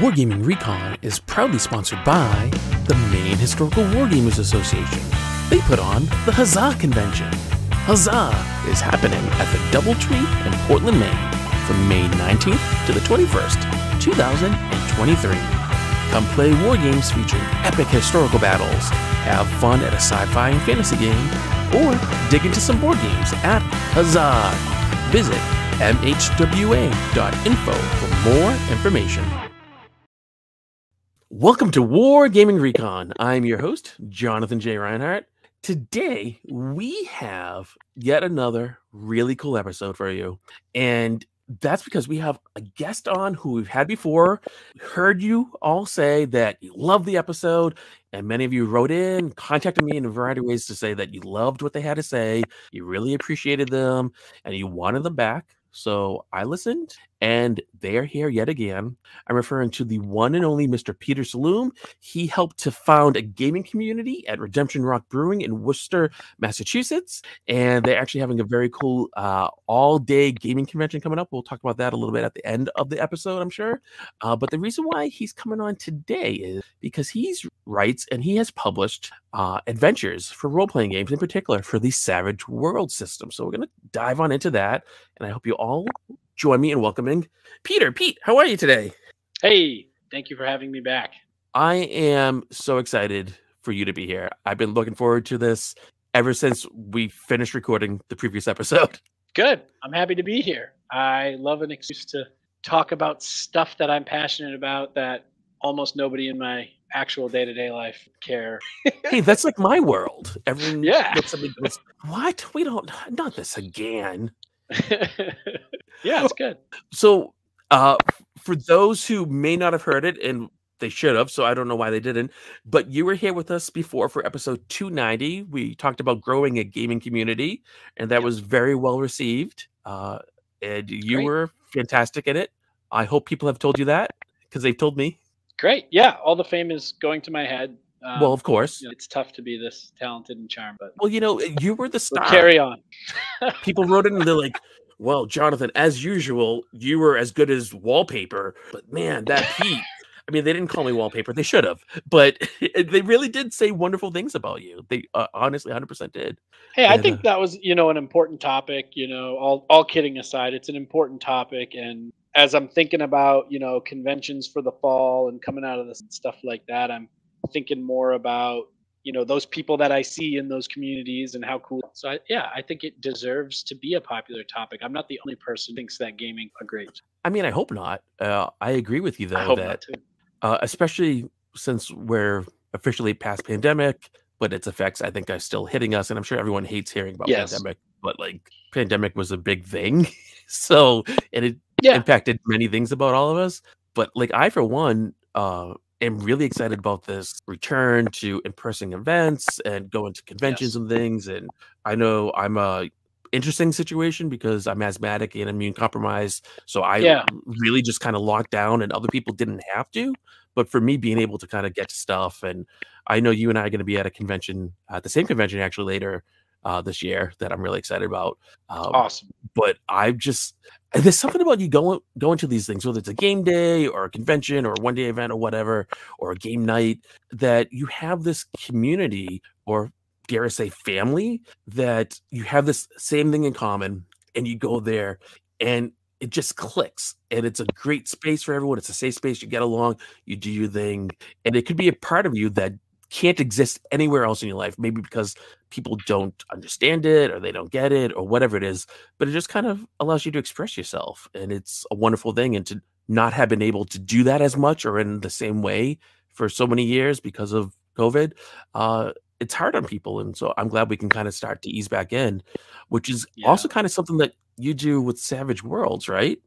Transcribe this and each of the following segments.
Wargaming Recon is proudly sponsored by the Maine Historical Wargamers Association. They put on the Huzzah Convention. Huzzah is happening at the Doubletree in Portland, Maine from May 19th to the 21st, 2023. Come play war games featuring epic historical battles, have fun at a sci-fi and fantasy game, or dig into some board games at Huzzah. Visit mhwa.info for more information. Welcome to War Gaming Recon. I'm your host, Jonathan J. Reinhardt. Today, we have yet another really cool episode for you. And that's because we have a guest on who we've had before. Heard you all say that you love the episode, and many of you wrote in, contacted me in a variety of ways to say that you loved what they had to say, you really appreciated them, and you wanted them back. So I listened, and they are here yet again. I'm referring to the one and only Mr. Peter Saloom. He helped to found a gaming community at Redemption Rock Brewing in Worcester, Massachusetts, and they're actually having a very cool uh, all-day gaming convention coming up. We'll talk about that a little bit at the end of the episode, I'm sure. Uh, but the reason why he's coming on today is because he's writes and he has published uh, adventures for role-playing games, in particular for the Savage World system. So we're to dive on into that, and I hope you all join me in welcoming Peter. Pete, how are you today? Hey, thank you for having me back. I am so excited for you to be here. I've been looking forward to this ever since we finished recording the previous episode. Good. I'm happy to be here. I love an excuse to talk about stuff that I'm passionate about that almost nobody in my actual day to day life care. hey, that's like my world. Everyone yeah. looks me What? We don't not this again. yeah, it's good. So uh for those who may not have heard it and they should have, so I don't know why they didn't. But you were here with us before for episode 290. We talked about growing a gaming community, and that was very well received. Uh, and you Great. were fantastic in it. I hope people have told you that because they've told me. Great. Yeah, all the fame is going to my head. Um, well, of course. you know, it's tough to be this talented and charmed, but Well, you know, you were the star. carry on. people wrote in and they're like, "Well, Jonathan, as usual, you were as good as wallpaper, but man, that Pete." I mean, they didn't call me wallpaper; they should have, but they really did say wonderful things about you. They uh, honestly, hundred percent did. Hey, I think uh, that was, you know, an important topic. You know, all all kidding aside, it's an important topic. And as I'm thinking about, you know, conventions for the fall and coming out of this and stuff like that, I'm thinking more about, you know, those people that I see in those communities and how cool. So I, yeah, I think it deserves to be a popular topic. I'm not the only person who thinks that gaming are great. I mean, I hope not. Uh, I agree with you though that, uh, especially since we're officially past pandemic, but its effects I think are still hitting us, and I'm sure everyone hates hearing about Yes. pandemic, but like pandemic was a big thing, so and it Yeah. impacted many things about all of us. But like I, for one, uh, am really excited about this return to in-person events and going to conventions Yes. and things. And I know I'm a interesting situation because I'm asthmatic and immune compromised, so I Yeah. really just kind of locked down, and other people didn't have to. But for me, being able to kind of get to stuff, and I know you and I are going to be at a convention, at the same convention actually later uh, this year that I'm really excited about. Um, Awesome. but I just there's something about you going going to these things, whether it's a game day or a convention or a one day event or whatever, or a game night, that you have this community or dare I say family that you have this same thing in common, and you go there and it just clicks and it's a great space for everyone. It's a safe space. You get along, you do your thing, and it could be a part of you that can't exist anywhere else in your life. Maybe because people don't understand it or they don't get it or whatever it is but it just kind of allows you to express yourself and it's a wonderful thing and to not have been able to do that as much or in the same way for so many years because of covid uh it's hard on people and so i'm glad we can kind of start to ease back in which is also kind of something that you do with savage worlds right?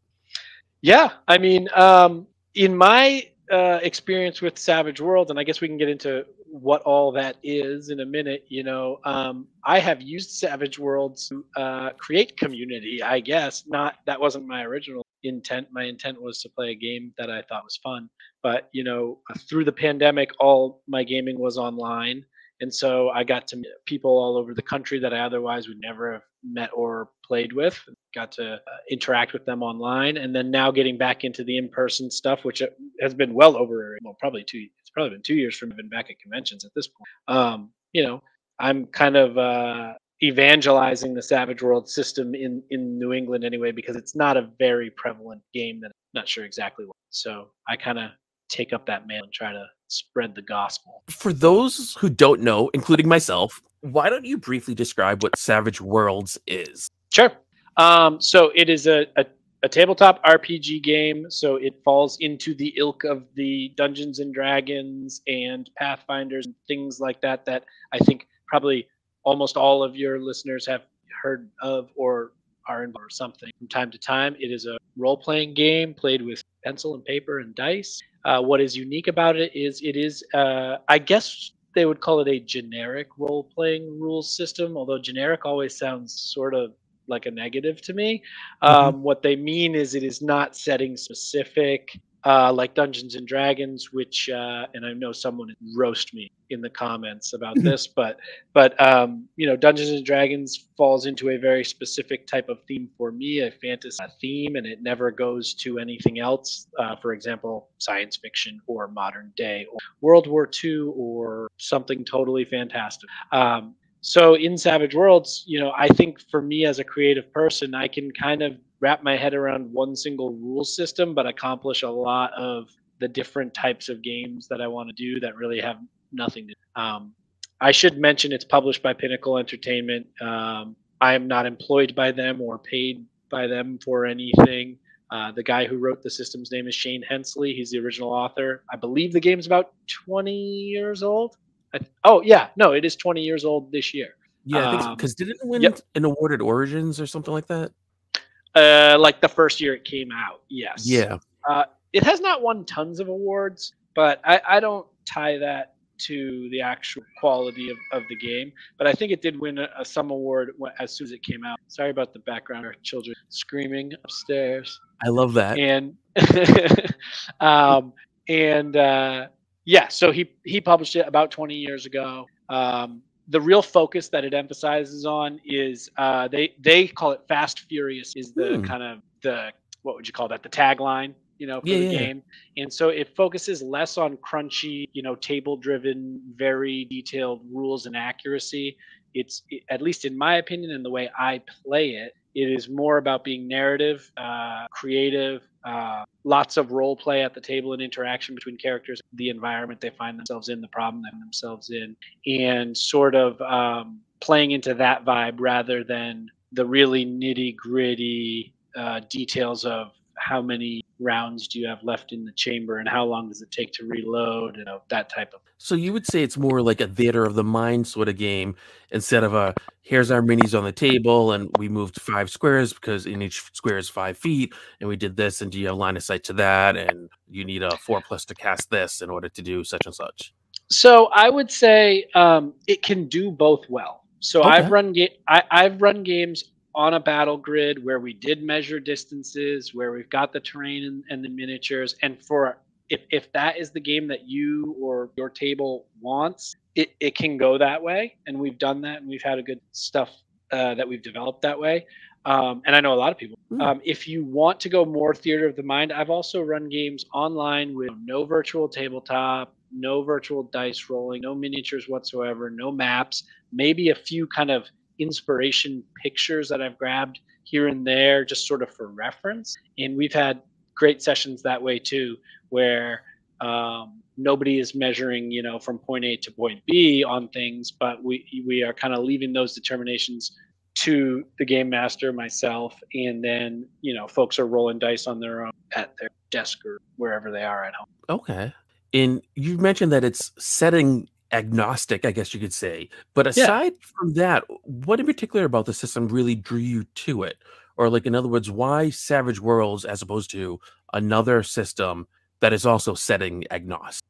Yeah, I mean, um, in my uh, experience with Savage World, and I guess we can get into what all that is in a minute. You know, um, I have used Savage World to uh, create community. I guess not. That wasn't my original intent. My intent was to play a game that I thought was fun. But you know, through the pandemic, all my gaming was online, and so I got to meet people all over the country that I otherwise would never have met or played with. Got to uh, interact with them online, and then now getting back into the in-person stuff, which uh, has been well over well probably two. It's probably been two years from been back at conventions at this point. Um, you know, I'm kind of uh, evangelizing the Savage World system in in New England anyway because it's not a very prevalent game that I'm not sure exactly what. So I kind of take up that mantle and try to spread the gospel. For those who don't know, including myself, why don't you briefly describe what Savage Worlds is? Sure. Um, so it is a, a, a, tabletop RPG game. So it falls into the ilk of the Dungeons and Dragons and Pathfinders and things like that, that I think probably almost all of your listeners have heard of or are or something from time to time. It is a role playing game played with pencil and paper and dice. Uh, what is unique about it is it is, uh, I guess they would call it a generic role playing rules system, although generic always sounds sort of like a negative to me. Mm-hmm. Um, what they mean is it is not setting specific uh, like Dungeons and Dragons, which uh, and I know someone roast me in the comments about this, but but um, you know Dungeons and Dragons falls into a very specific type of theme for me, a fantasy theme, and it never goes to anything else. Uh, for example, science fiction or modern day or World War II or something totally fantastic. Um, so in Savage Worlds, you know, I think for me as a creative person, I can kind of wrap my head around one single rule system, but accomplish a lot of the different types of games that I want to do that really have nothing to. Um, I should mention it's published by Pinnacle Entertainment. Um, I am not employed by them or paid by them for anything. Uh, the guy who wrote the system's name is Shane Hensley. He's the original author. I believe the game's about 20 years old. I, oh, yeah. No, it is 20 years old this year. Yeah, because um, did it win yep. an award at Origins or something like that? Uh, like the first year it came out. Yes. Yeah. Uh, it has not won tons of awards, but I, I don't tie that to the actual quality of, of the game. But I think it did win a, a some award as soon as it came out. Sorry about the background. Our children screaming upstairs. I love that. And um, and uh, yeah, so he he published it about 20 years ago. Um, the real focus that it emphasizes on is uh, they they call it fast furious is the hmm. kind of the what would you call that the tagline you know for yeah, the yeah. game and so it focuses less on crunchy you know table driven very detailed rules and accuracy it's at least in my opinion and the way i play it it is more about being narrative uh, creative uh, lots of role play at the table and interaction between characters, the environment they find themselves in, the problem they find themselves in, and sort of um, playing into that vibe rather than the really nitty gritty uh, details of how many rounds do you have left in the chamber and how long does it take to reload you know, that type of so you would say it's more like a theater of the mind sort of game instead of a here's our minis on the table and we moved five squares because in each square is five feet and we did this and do you have line of sight to that and you need a four plus to cast this in order to do such and such so i would say um, it can do both well so okay. I've run ga- I, I've run games on a battle grid where we did measure distances, where we've got the terrain and, and, the miniatures, and for if if that is the game that you or your table wants, it, it can go that way, and we've done that, and we've had a good stuff uh, that we've developed that way. Um, and I know a lot of people. Mm. Um, if you want to go more theater of the mind, I've also run games online with no virtual tabletop, no virtual dice rolling, no miniatures whatsoever, no maps, maybe a few kind of inspiration pictures that I've grabbed here and there, just sort of for reference. And we've had great sessions that way too, where um, nobody is measuring, you know, from point A to point B on things, but we we are kind of leaving those determinations to the game master, myself, and then you know, folks are rolling dice on their own at their desk or wherever they are at home. Okay. And you mentioned that it's setting agnostic, I guess you could say. But aside yeah. from that, what in particular about the system really drew you to it? Or, like, in other words, why Savage Worlds as opposed to another system that is also setting agnostic?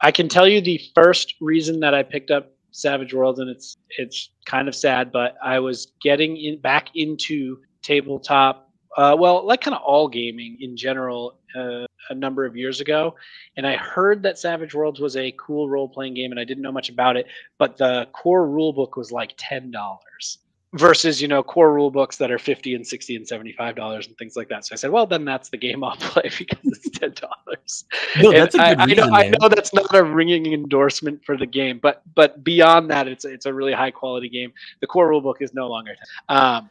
I can tell you the first reason that I picked up Savage Worlds, and it's it's kind of sad, but I was getting in back into tabletop uh, well, like kind of all gaming in general, uh, a number of years ago, and I heard that Savage Worlds was a cool role playing game, and I didn't know much about it, but the core rule book was like ten dollars versus you know core rule books that are 50 and 60 and 75 dollars and things like that. So i said well then that's the game i'll play because it's 10 dollars. No, that's a good I, reason, I, know, I know that's not a ringing endorsement for the game but but beyond that it's it's a really high quality game. The core rule book is no longer um,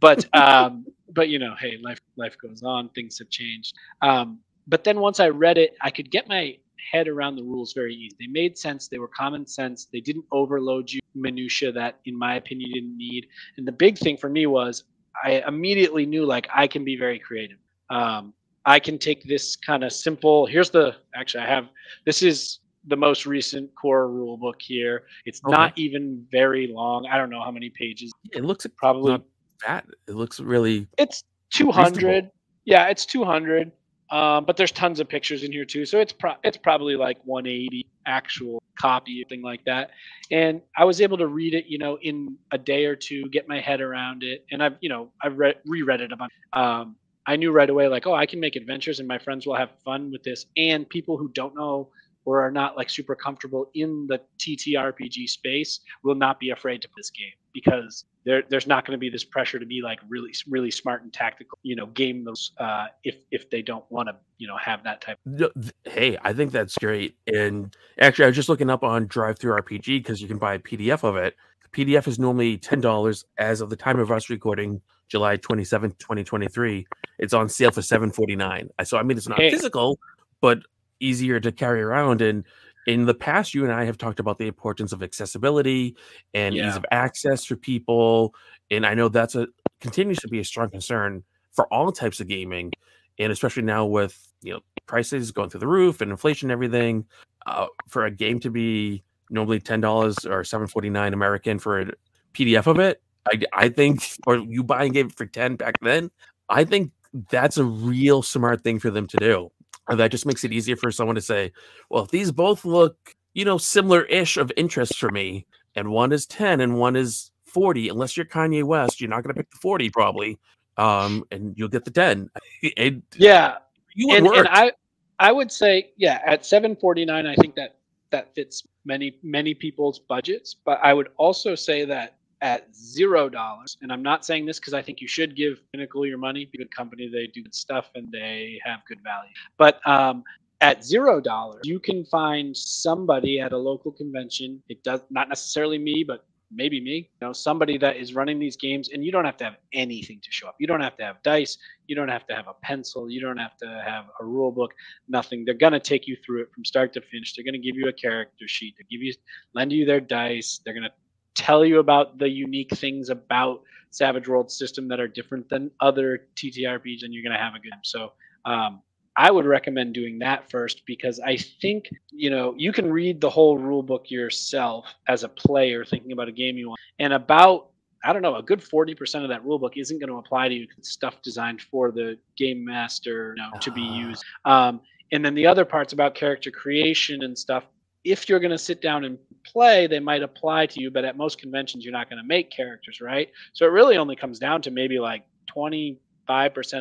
but um, but you know hey life life goes on things have changed. Um, but then once i read it i could get my head around the rules very easy. They made sense. They were common sense. They didn't overload you minutia that, in my opinion, you didn't need. And the big thing for me was I immediately knew like I can be very creative. Um, I can take this kind of simple. Here's the actually I have this is the most recent core rule book here. It's okay. not even very long. I don't know how many pages. It looks probably that. It looks really. It's 200. Reasonable. Yeah, it's 200. Um, but there's tons of pictures in here too, so it's pro- it's probably like 180 actual copy, thing like that. And I was able to read it, you know, in a day or two, get my head around it, and I've you know I've read reread it a bunch. Um, I knew right away, like, oh, I can make adventures, and my friends will have fun with this. And people who don't know or are not like super comfortable in the TTRPG space will not be afraid to play this game because there, there's not going to be this pressure to be like really really smart and tactical you know game those uh, if if they don't want to you know have that type hey i think that's great. And actually i was just looking up on DriveThruRPG because you can buy a pdf of it. The pdf is normally $10 as of the time of us recording july 27 2023 it's on sale for 749 so i mean it's not hey. physical but easier to carry around and in the past you and i have talked about the importance of accessibility and yeah. ease of access for people and i know that's a continues to be a strong concern for all types of gaming and especially now with you know prices going through the roof and inflation and everything uh, for a game to be normally $10 or 749 american for a pdf of it I, I think or you buy and gave it for 10 back then i think that's a real smart thing for them to do and that just makes it easier for someone to say, well, if these both look, you know, similar ish of interest for me, and one is 10 and one is 40, unless you're Kanye West, you're not going to pick the 40 probably. Um, and you'll get the 10. it, yeah. You would and, and I, I would say, yeah, at 749, I think that that fits many, many people's budgets. But I would also say that at zero dollars. And I'm not saying this because I think you should give Pinnacle your money. Good company, they do good stuff and they have good value. But um, at zero dollars, you can find somebody at a local convention. It does not necessarily me, but maybe me, you know, somebody that is running these games, and you don't have to have anything to show up. You don't have to have dice. You don't have to have a pencil. You don't have to have a rule book. Nothing. They're gonna take you through it from start to finish. They're gonna give you a character sheet. They give you, lend you their dice. They're gonna tell you about the unique things about Savage World system that are different than other TTRPGs, and you're going to have a good time. So um, I would recommend doing that first because I think you know you can read the whole rule book yourself as a player thinking about a game you want, and about I don't know a good forty percent of that rule book isn't going to apply to you. Stuff designed for the game master you know, to be ah. used. Um, and then the other parts about character creation and stuff if you're going to sit down and play, they might apply to you, but at most conventions, you're not going to make characters, right? So it really only comes down to maybe like 25%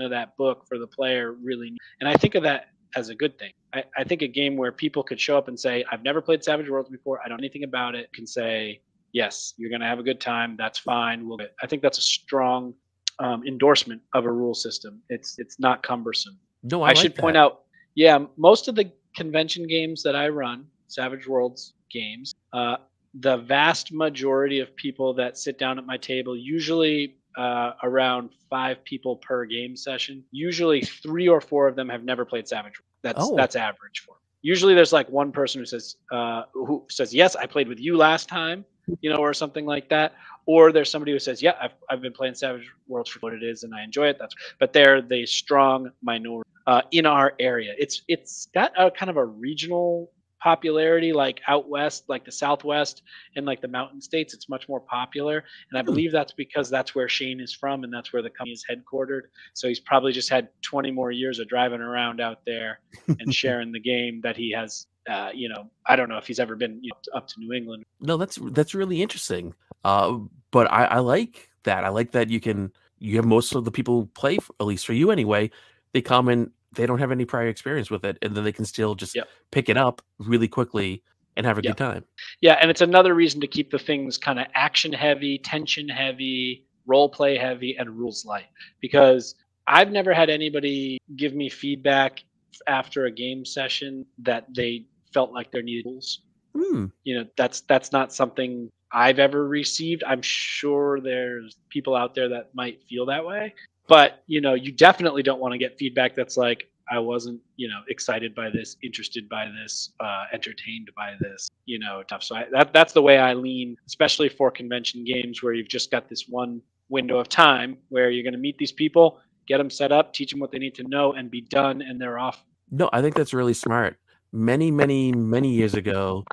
of that book for the player, really. And I think of that as a good thing. I, I think a game where people could show up and say, I've never played Savage Worlds before, I don't know anything about it, can say, yes, you're going to have a good time. That's fine. We'll, I think that's a strong um, endorsement of a rule system. It's it's not cumbersome. No, I, I like should that. point out, yeah, most of the convention games that I run, Savage Worlds games. Uh, the vast majority of people that sit down at my table, usually uh, around five people per game session, usually three or four of them have never played Savage. That's oh. that's average for. Me. Usually, there's like one person who says uh, who says yes, I played with you last time, you know, or something like that. Or there's somebody who says, yeah, I've, I've been playing Savage Worlds for what it is and I enjoy it. That's but they're the strong minority uh, in our area. It's it's got a kind of a regional popularity like out west like the southwest and like the mountain states it's much more popular. And i hmm. believe that's because that's where shane is from and that's where the company is headquartered. So he's probably just had 20 more years of driving around out there and sharing the game that he has uh, you know i don't know if he's ever been you know, up to new england. No that's that's really interesting. Uh, but I, I like that. I like that you can you have most of the people who play, at least for you anyway, they come and they don't have any prior experience with it, and then they can still just Yep. pick it up really quickly and have a Yep. good time. Yeah, and it's another reason to keep the things kind of action heavy, tension heavy, role play heavy, and rules light. Because I've never had anybody give me feedback after a game session that they felt like there needed rules. Hmm. You know, that's that's not something I've ever received. I'm sure there's people out there that might feel that way. But, you know, you definitely don't want to get feedback that's like, I wasn't, you know, excited by this, interested by this, uh, entertained by this, you know, tough. So I, that that's the way I lean, especially for convention games where you've just got this one window of time where you're going to meet these people, get them set up, teach them what they need to know, and be done, and they're off. No, I think that's really smart. Many, many, many years ago,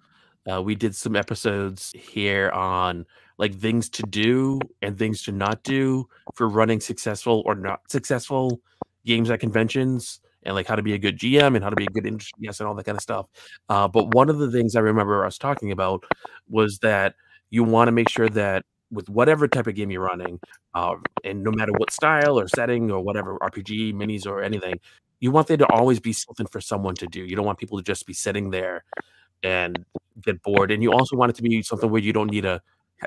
uh, we did some episodes here on like things to do and things to not do for running successful or not successful games at conventions and like how to be a good GM and how to be a good industry guest and all that kind of stuff. Uh, but one of the things I remember us talking about was that you want to make sure that with whatever type of game you're running, uh, and no matter what style or setting or whatever RPG, minis, or anything, you want there to always be something for someone to do. You don't want people to just be sitting there and get bored. And you also want it to be something where you don't need ha-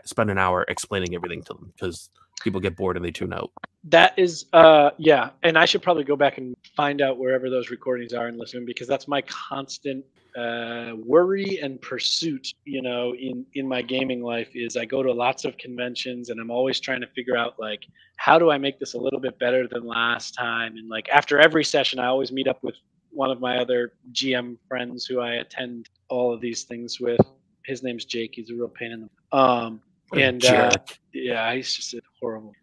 spend an hour explaining everything to them because people get bored and they tune out. That is, uh, yeah, and I should probably go back and find out wherever those recordings are and listen because that's my constant uh, worry and pursuit. You know, in in my gaming life, is I go to lots of conventions and I'm always trying to figure out like how do I make this a little bit better than last time. And like after every session, I always meet up with one of my other GM friends who I attend all of these things with. His name's Jake. He's a real pain in the um, and uh, yeah, he's just horrible.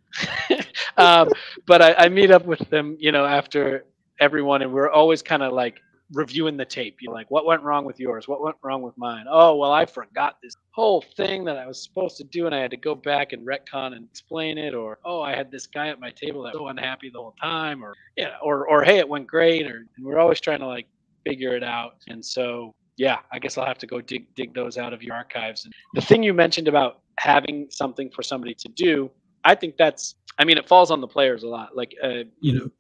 um, but I, I meet up with them, you know, after everyone, and we're always kind of like reviewing the tape. You know, like, what went wrong with yours? What went wrong with mine? Oh, well, I forgot this whole thing that I was supposed to do, and I had to go back and retcon and explain it. Or, oh, I had this guy at my table that was so unhappy the whole time. Or, yeah, or, or hey, it went great. Or, and we're always trying to like figure it out. And so, yeah, I guess I'll have to go dig dig those out of your archives. And the thing you mentioned about having something for somebody to do, I think that's. I mean, it falls on the players a lot. Like, uh, you know,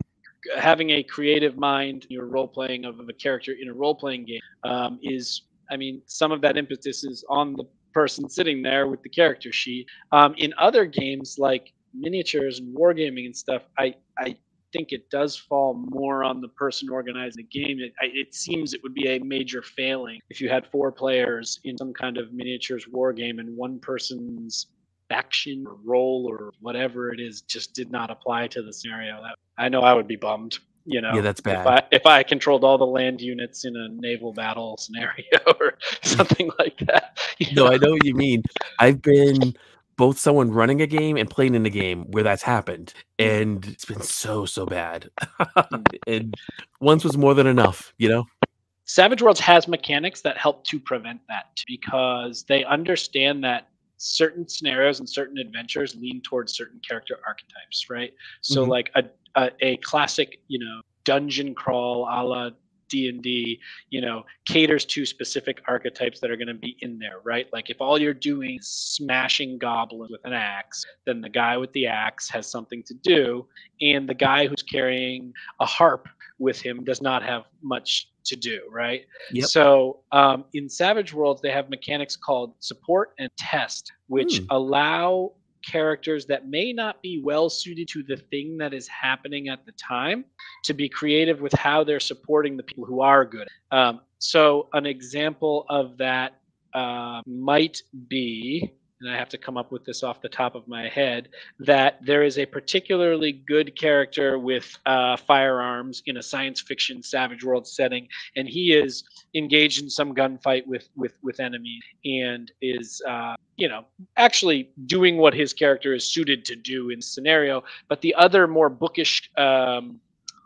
having a creative mind, your role playing of, of a character in a role playing game um, is. I mean, some of that impetus is on the person sitting there with the character sheet. Um, in other games like miniatures and wargaming and stuff, I I think it does fall more on the person organizing the game. It, it seems it would be a major failing if you had four players in some kind of miniatures war game and one person's faction or role or whatever it is just did not apply to the scenario. That, I know I would be bummed. You know, Yeah, that's if bad. I if I controlled all the land units in a naval battle scenario or something like that. you No, know? I know what you mean. I've been both someone running a game and playing in a game where that's happened, and it's been so so bad. and once was more than enough, you know. Savage Worlds has mechanics that help to prevent that because they understand that certain scenarios and certain adventures lean towards certain character archetypes, right? So Mhm. like a, a a classic, you know, dungeon crawl a la D and D, you know, caters to specific archetypes that are going to be in there, right? Like if all you're doing is smashing goblins with an axe, then the guy with the axe has something to do, and the guy who's carrying a harp with him does not have much to do, right? Yep. So um, in Savage Worlds, they have mechanics called support and test, which Hmm. allow characters that may not be well suited to the thing that is happening at the time to be creative with how they're supporting the people who are good. Um, so an example of that uh, might be, and I have to come up with this off the top of my head, that there is a particularly good character with uh, firearms in a science fiction Savage World setting, and he is engaged in some gunfight with with with enemies, and is uh, you know actually doing what his character is suited to do in scenario. But the other more bookish, um,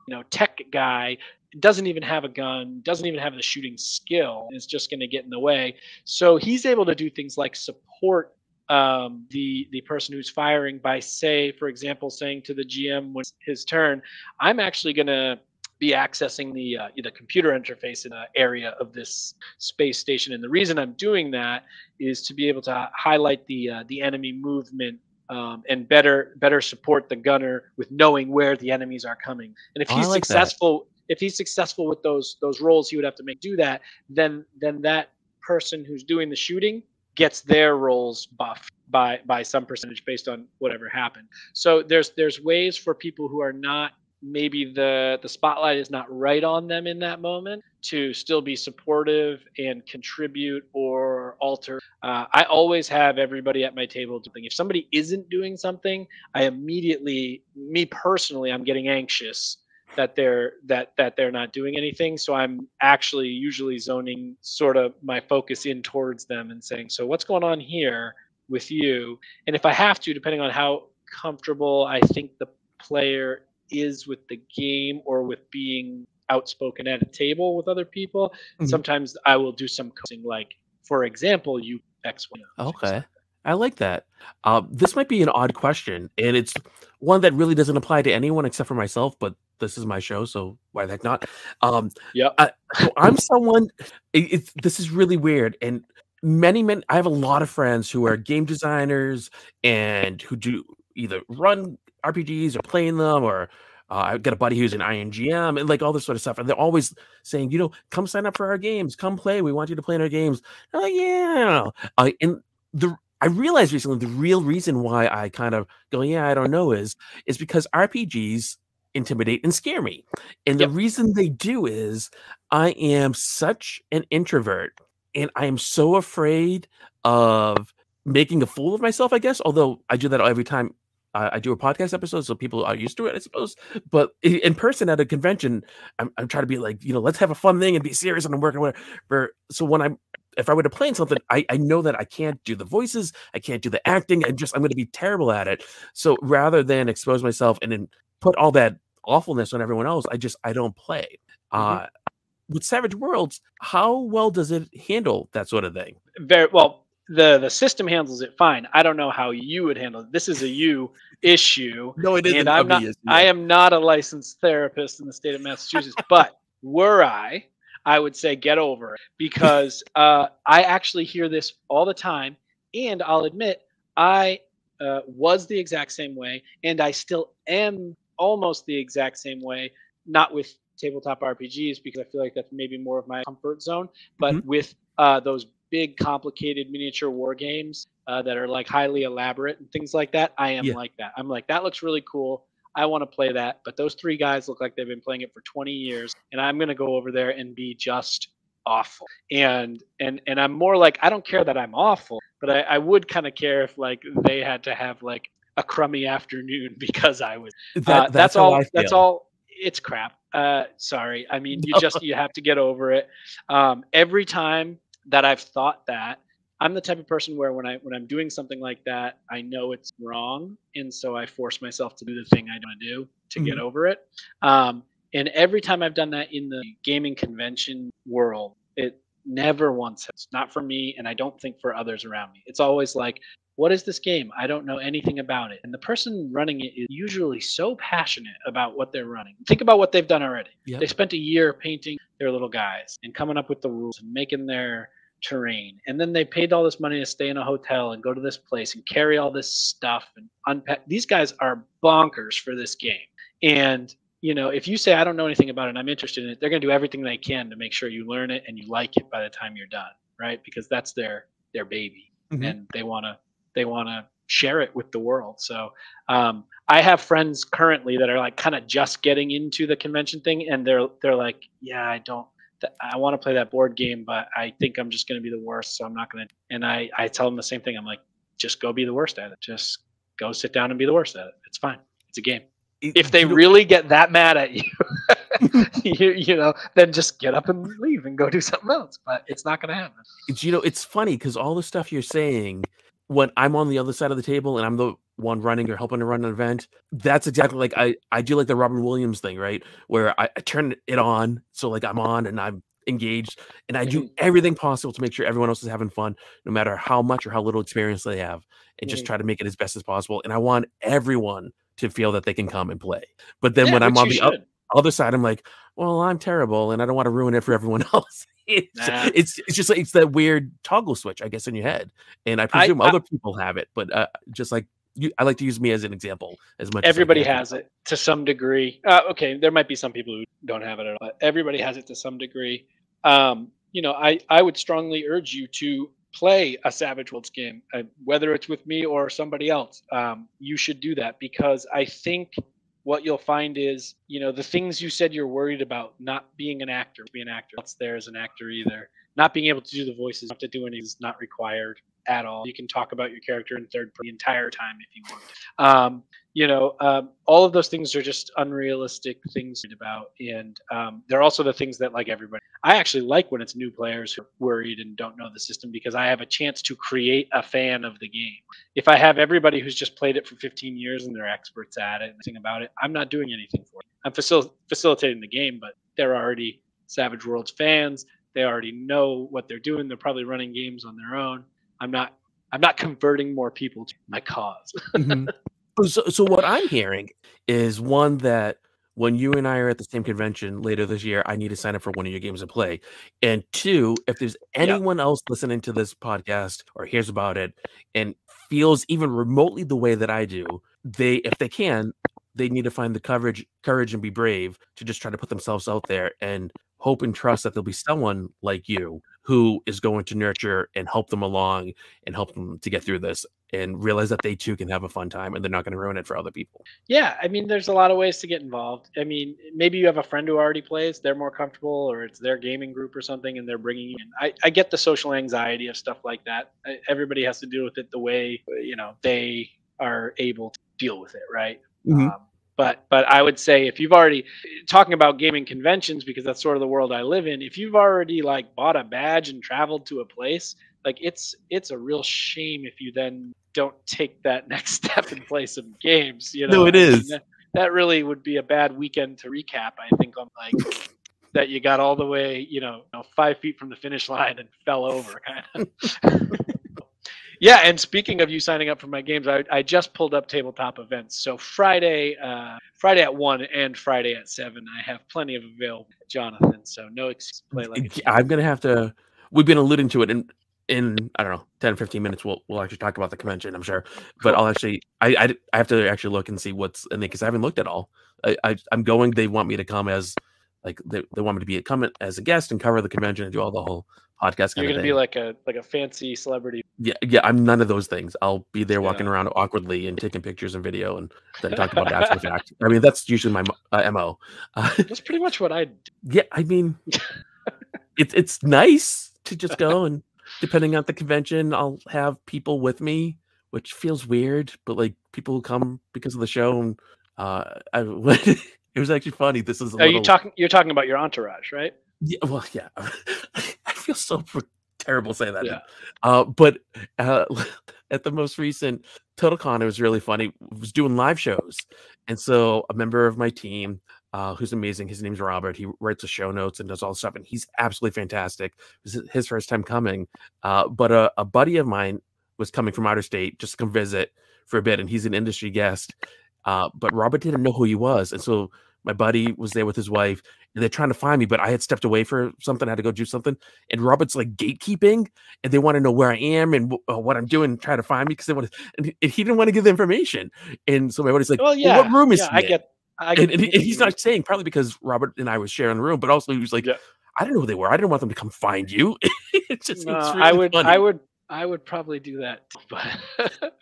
you know, tech guy doesn't even have a gun, doesn't even have the shooting skill, is just going to get in the way. So he's able to do things like support um, the the person who's firing by say, for example, saying to the GM when it's his turn, I'm actually going to be accessing the uh, the computer interface in the area of this space station, and the reason I'm doing that is to be able to highlight the uh, the enemy movement um, and better better support the gunner with knowing where the enemies are coming. And if Oh, he's like that. successful, if he's successful with those those roles, he would have to make do that. Then then that person who's doing the shooting gets their roles buffed by by some percentage based on whatever happened. So there's there's ways for people who are not maybe the the spotlight is not right on them in that moment to still be supportive and contribute or alter. Uh, I always have everybody at my table doing. If somebody isn't doing something, I immediately, me personally, I'm getting anxious that they're that that they're not doing anything. So I'm actually usually zoning sort of my focus in towards them and saying, so what's going on here with you? And if I have to, depending on how comfortable I think the player is with the game or with being outspoken at a table with other people, Mhm. sometimes I will do some coaching, like, for example, you X, things Okay. I like that. Um, this might be an odd question, and it's one that really doesn't apply to anyone except for myself. But this is my show, so why the heck not? Um, Yep. I, so I'm someone. It, this is really weird, and many men. I have a lot of friends who are game designers and who do either run RPGs or play in them, or uh, I've got a buddy who's an INGM and like all this sort of stuff. And they're always saying, you know, come sign up for our games, come play. We want you to play in our games. I'm like, yeah. Uh, and the I realized recently the real reason why I kind of go, yeah, I don't know, is is because RPGs intimidate and scare me. And Yep. the reason they do is I am such an introvert and I am so afraid of making a fool of myself, I guess. Although I do that every time I, I do a podcast episode, so people are used to it, I suppose. But in person at a convention, I'm, I'm trying to be like, you know, let's have a fun thing and be serious and I'm working whatever. So when I'm if I were to play in something, I, I know that I can't do the voices, I can't do the acting, I just I'm going to be terrible at it. So rather than expose myself and then put all that awfulness on everyone else, I just I don't play. Mhm. Uh, with Savage Worlds, how well does it handle that sort of thing? very well the the system handles it fine i don't know how you would handle it this is a you issue No, it and i'm not i am not a licensed therapist in the state of massachusetts but were i i would say get over it because uh, i actually hear this all the time and i'll admit i uh, was the exact same way and i still am almost the exact same way not with tabletop rpgs because i feel like that's maybe more of my comfort zone but Mhm. with uh, those big complicated miniature war games uh, that are like highly elaborate and things like that i am Yeah. like that i'm like that looks really cool i want to play that but those three guys look like they've been playing it for 20 years and i'm going to go over there and be just awful and and and i'm more like i don't care that i'm awful but i, I would kind of care if like they had to have like a crummy afternoon because i was That, uh, that's, how all that's all it's crap uh sorry i mean you just you have to get over it. Um every time that i've thought that i'm the type of person where when i when i'm doing something like that i know it's wrong and so i force myself to do the thing i want to do to get Mhm. over it. Um and every time i've done that in the gaming convention world it never once has not for me and i don't think for others around me. It's always like what is this game? I don't know anything about it. And the person running it is usually so passionate about what they're running. Think about what they've done already. Yep. They spent a year painting their little guys and coming up with the rules and making their terrain. And then they paid all this money to stay in a hotel and go to this place and carry all this stuff and unpack. These guys are bonkers for this game. And you know, if you say I don't know anything about it and I'm interested in it, they're going to do everything they can to make sure you learn it and you like it by the time you're done, right? Because that's their their baby Mhm. and they want to they want to share it with the world. So um, I have friends currently that are like kind of just getting into the convention thing, and they're they're like, yeah, I don't, th- I want to play that board game, but I think I'm just going to be the worst, so I'm not going to. And I I tell them the same thing. I'm like, just go be the worst at it. Just go sit down and be the worst at it. It's fine. It's a game. It- If they really get that mad at you, you, you know, then just get up and leave and go do something else. But it's not going to happen. you know it's funny because all the stuff you're saying when i'm on the other side of the table and i'm the one running or helping to run an event that's exactly like i i do like the robin williams thing right where i, I turn it on so like i'm on and i'm engaged and i do Mhm. everything possible to make sure everyone else is having fun no matter how much or how little experience they have and just Mhm. try to make it as best as possible and i want everyone to feel that they can come and play but then Yeah, when i'm on the o- should. Other side i'm like well i'm terrible and i don't want to ruin it for everyone else it's, Nah. it's it's just like it's that weird toggle switch i guess in your head and i I- presume I- other people have it but uh, just like you, I like to use me as an example as much. Everybody has it to some degree. Uh, okay, there might be some people who don't have it at all. Everybody has it to some degree. Um, you know, I I would strongly urge you to play a Savage Worlds game, uh, whether it's with me or somebody else. Um, you should do that because I think what you'll find is, you know, the things you said you're worried about not being an actor, be an actor. Else there as an actor either. Not being able to do the voices, have to do any is not required at all. You can talk about your character in third the entire time if you want. Um, you know, um, all of those things are just unrealistic things about, and um, they're also the things that like everybody. I actually like when it's new players who are worried and don't know the system because I have a chance to create a fan of the game. If I have everybody who's just played it for 15 years and they're experts at it and thing about it, I'm not doing anything for it. I'm facil- facilitating the game, but they're already Savage Worlds fans. They already know what they're doing. They're probably running games on their own I'm not I'm not converting more people to my cause. mm-hmm. so, so what I'm hearing is one that when you and I are at the same convention later this year, I need to sign up for one of your games to play. And two, if there's anyone yep. else listening to this podcast or hears about it and feels even remotely the way that I do, they if they can, they need to find the courage courage and be brave to just try to put themselves out there and hope and trust that there'll be someone like you who is going to nurture and help them along and help them to get through this and realize that they too can have a fun time and they're not going to ruin it for other people. Yeah, I mean, there's a lot of ways to get involved. I mean, maybe you have a friend who already plays, they're more comfortable, or it's their gaming group or something, and they're bringing you in. I, I get the social anxiety of stuff like that. I, everybody has to deal with it the way you know they are able to deal with it, right? Mm-hmm. Um, but but I would say if you've already talking about gaming conventions because that's sort of the world I live in. If you've already like bought a badge and traveled to a place, like it's it's a real shame if you then don't take that next step and play some games. You know, no, it is. That, that really would be a bad weekend to recap. I think on like that you got all the way, you know, you know, five feet from the finish line and fell over, kind of. Yeah, and speaking of you signing up for my games, I, I just pulled up tabletop events. So Friday, uh, Friday at one and Friday at seven, I have plenty of available, Jonathan. So no excuse play like I'm gonna have to. We've been alluding to it in in I don't know 10 15 minutes we'll we'll actually talk about the convention I'm sure but I'll actually I, I, I have to actually look and see what's in there because I haven't looked at all I, I am going they want me to come as like they, they want me to be a come as a guest and cover the convention and do all the whole podcast. You're gonna be like a like a fancy celebrity. Yeah, yeah. I'm none of those things. I'll be there walking yeah. around awkwardly and taking pictures and video and then talk about it after the fact. I mean, that's usually my uh, mo. Uh, that's pretty much what I. Do. Yeah, I mean, it's it's nice to just go and depending on the convention, I'll have people with me, which feels weird, but like people who come because of the show. And uh, I, it was actually funny. This is. Are little... you talking? You're talking about your entourage, right? Yeah, well, yeah. I feel so terrible saying that. Yeah. Uh, but uh, at the most recent TotalCon, it was really funny. was doing live shows, and so a member of my team, uh, who's amazing, his name's Robert. He writes the show notes and does all the stuff, and he's absolutely fantastic. This is his first time coming, uh, but a, a buddy of mine was coming from outer state just to come visit for a bit, and he's an industry guest. Uh, but Robert didn't know who he was, and so my buddy was there with his wife, and they're trying to find me, but I had stepped away for something. I had to go do something, and Robert's like gatekeeping, and they want to know where I am and w- uh, what I'm doing, try to find me because they want to. And he, didn't want to give the information, and so my buddy's like, "Well, yeah, well, what room is yeah, I get." I get and, and, he's not saying probably because Robert and I was sharing the room, but also he was like, yeah. "I don't know who they were. I didn't want them to come find you." it's just no, really I would, funny. I would I would probably do that, but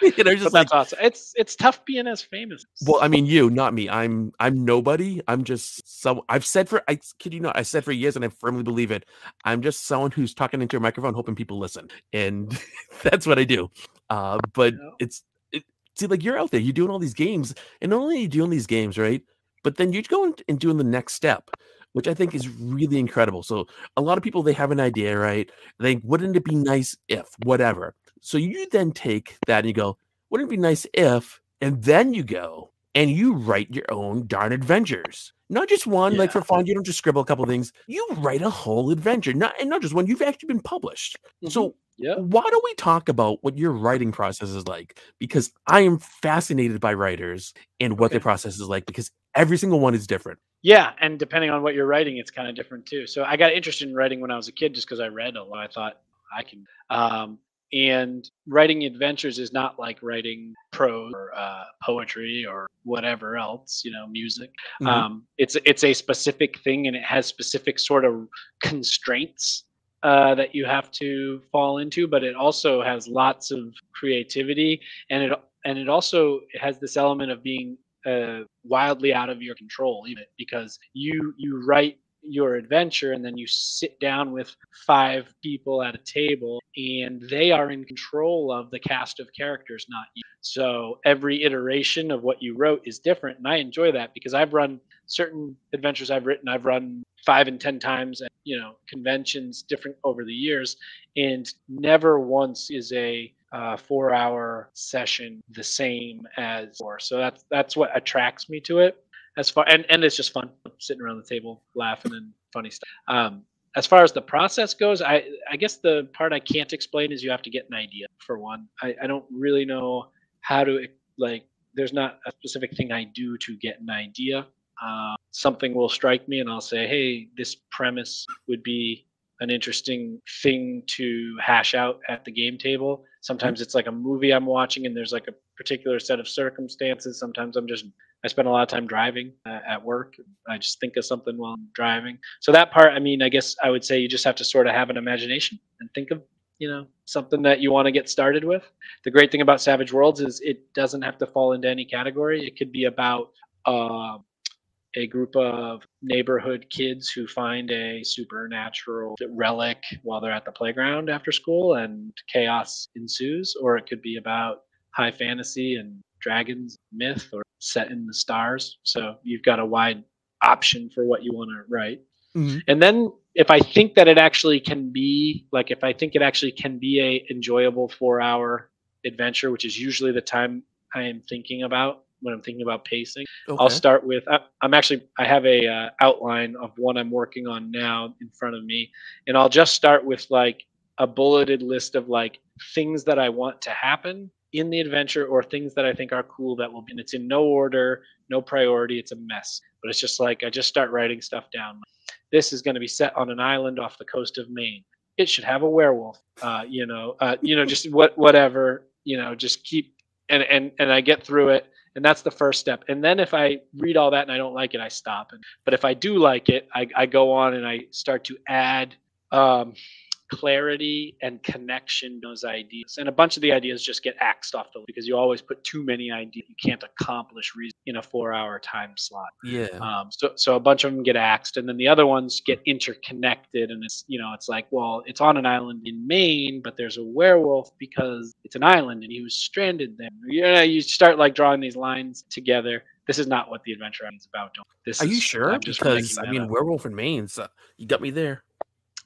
you know, just but like, that's awesome. It's it's tough being as famous. Well, I mean, you, not me. I'm I'm nobody. I'm just so I've said for I kid you not, I said for years, and I firmly believe it. I'm just someone who's talking into a microphone, hoping people listen, and that's what I do. Uh, but it's it, see, like you're out there, you're doing all these games, and not only are you doing these games, right? But then you're going and doing the next step which I think is really incredible. So a lot of people they have an idea, right? They think, wouldn't it be nice if whatever. So you then take that and you go, wouldn't it be nice if, and then you go and you write your own darn adventures. Not just one, yeah. like for fun. You don't just scribble a couple things. You write a whole adventure, not and not just one. You've actually been published. Mm-hmm. So yeah. why don't we talk about what your writing process is like? Because I am fascinated by writers and what okay. their process is like because every single one is different. Yeah, and depending on what you're writing, it's kind of different too. So I got interested in writing when I was a kid just because I read a lot. I thought I can. Um, and writing adventures is not like writing prose or uh, poetry or whatever else, you know, music. Mm-hmm. Um, it's it's a specific thing, and it has specific sort of constraints uh, that you have to fall into, but it also has lots of creativity, and it and it also has this element of being uh, wildly out of your control, even because you you write your adventure and then you sit down with five people at a table and they are in control of the cast of characters not you. So every iteration of what you wrote is different and i enjoy that because i've run certain adventures i've written i've run five and ten times at you know conventions different over the years and never once is a uh, four hour session the same as four so that's that's what attracts me to it. As far and, and it's just fun sitting around the table laughing and funny stuff. Um, as far as the process goes i i guess the part i can't explain is you have to get an idea for one. I, I don't really know how to like there's not a specific thing i do to get an idea. Uh, something will strike me and i'll say hey this premise would be an interesting thing to hash out at the game table sometimes it's like a movie i'm watching and there's like a particular set of circumstances sometimes i'm just I spend a lot of time driving uh, at work. I just think of something while I'm driving. So that part, I mean, I guess I would say you just have to sort of have an imagination and think of, you know, something that you want to get started with. The great thing about Savage Worlds is it doesn't have to fall into any category. It could be about uh, a group of neighborhood kids who find a supernatural relic while they're at the playground after school and chaos ensues, or it could be about high fantasy and dragons myth or set in the stars. So you've got a wide option for what you want to write. Mm-hmm. And then if I think that it actually can be like if I think it actually can be a enjoyable 4-hour adventure, which is usually the time I am thinking about when I'm thinking about pacing. Okay. I'll start with I, am actually I have a uh, outline of one I'm working on now in front of me, and I'll just start with like a bulleted list of like things that I want to happen in the adventure or things that I think are cool that will be. And it's in no order, no priority. It's a mess. But it's just like I just start writing stuff down. This is going to be set on an island off the coast of Maine. It should have a werewolf. Uh, you know, uh, you know, just what whatever. You know, just keep and and and I get through it. And that's the first step. And then if I read all that and I don't like it, I stop. And but if I do like it, I, I go on and I start to add um, clarity and connection those ideas and a bunch of the ideas just get axed off the because you always put too many ideas you can't accomplish reason in a four hour time slot yeah um, so so a bunch of them get axed and then the other ones get interconnected and it's you know it's like well it's on an island in maine but there's a werewolf because it's an island and he was stranded there you know you start like drawing these lines together this is not what the adventure is about. This Are is, you sure? Because I mean, up. Werewolf in Maine, so you got me there.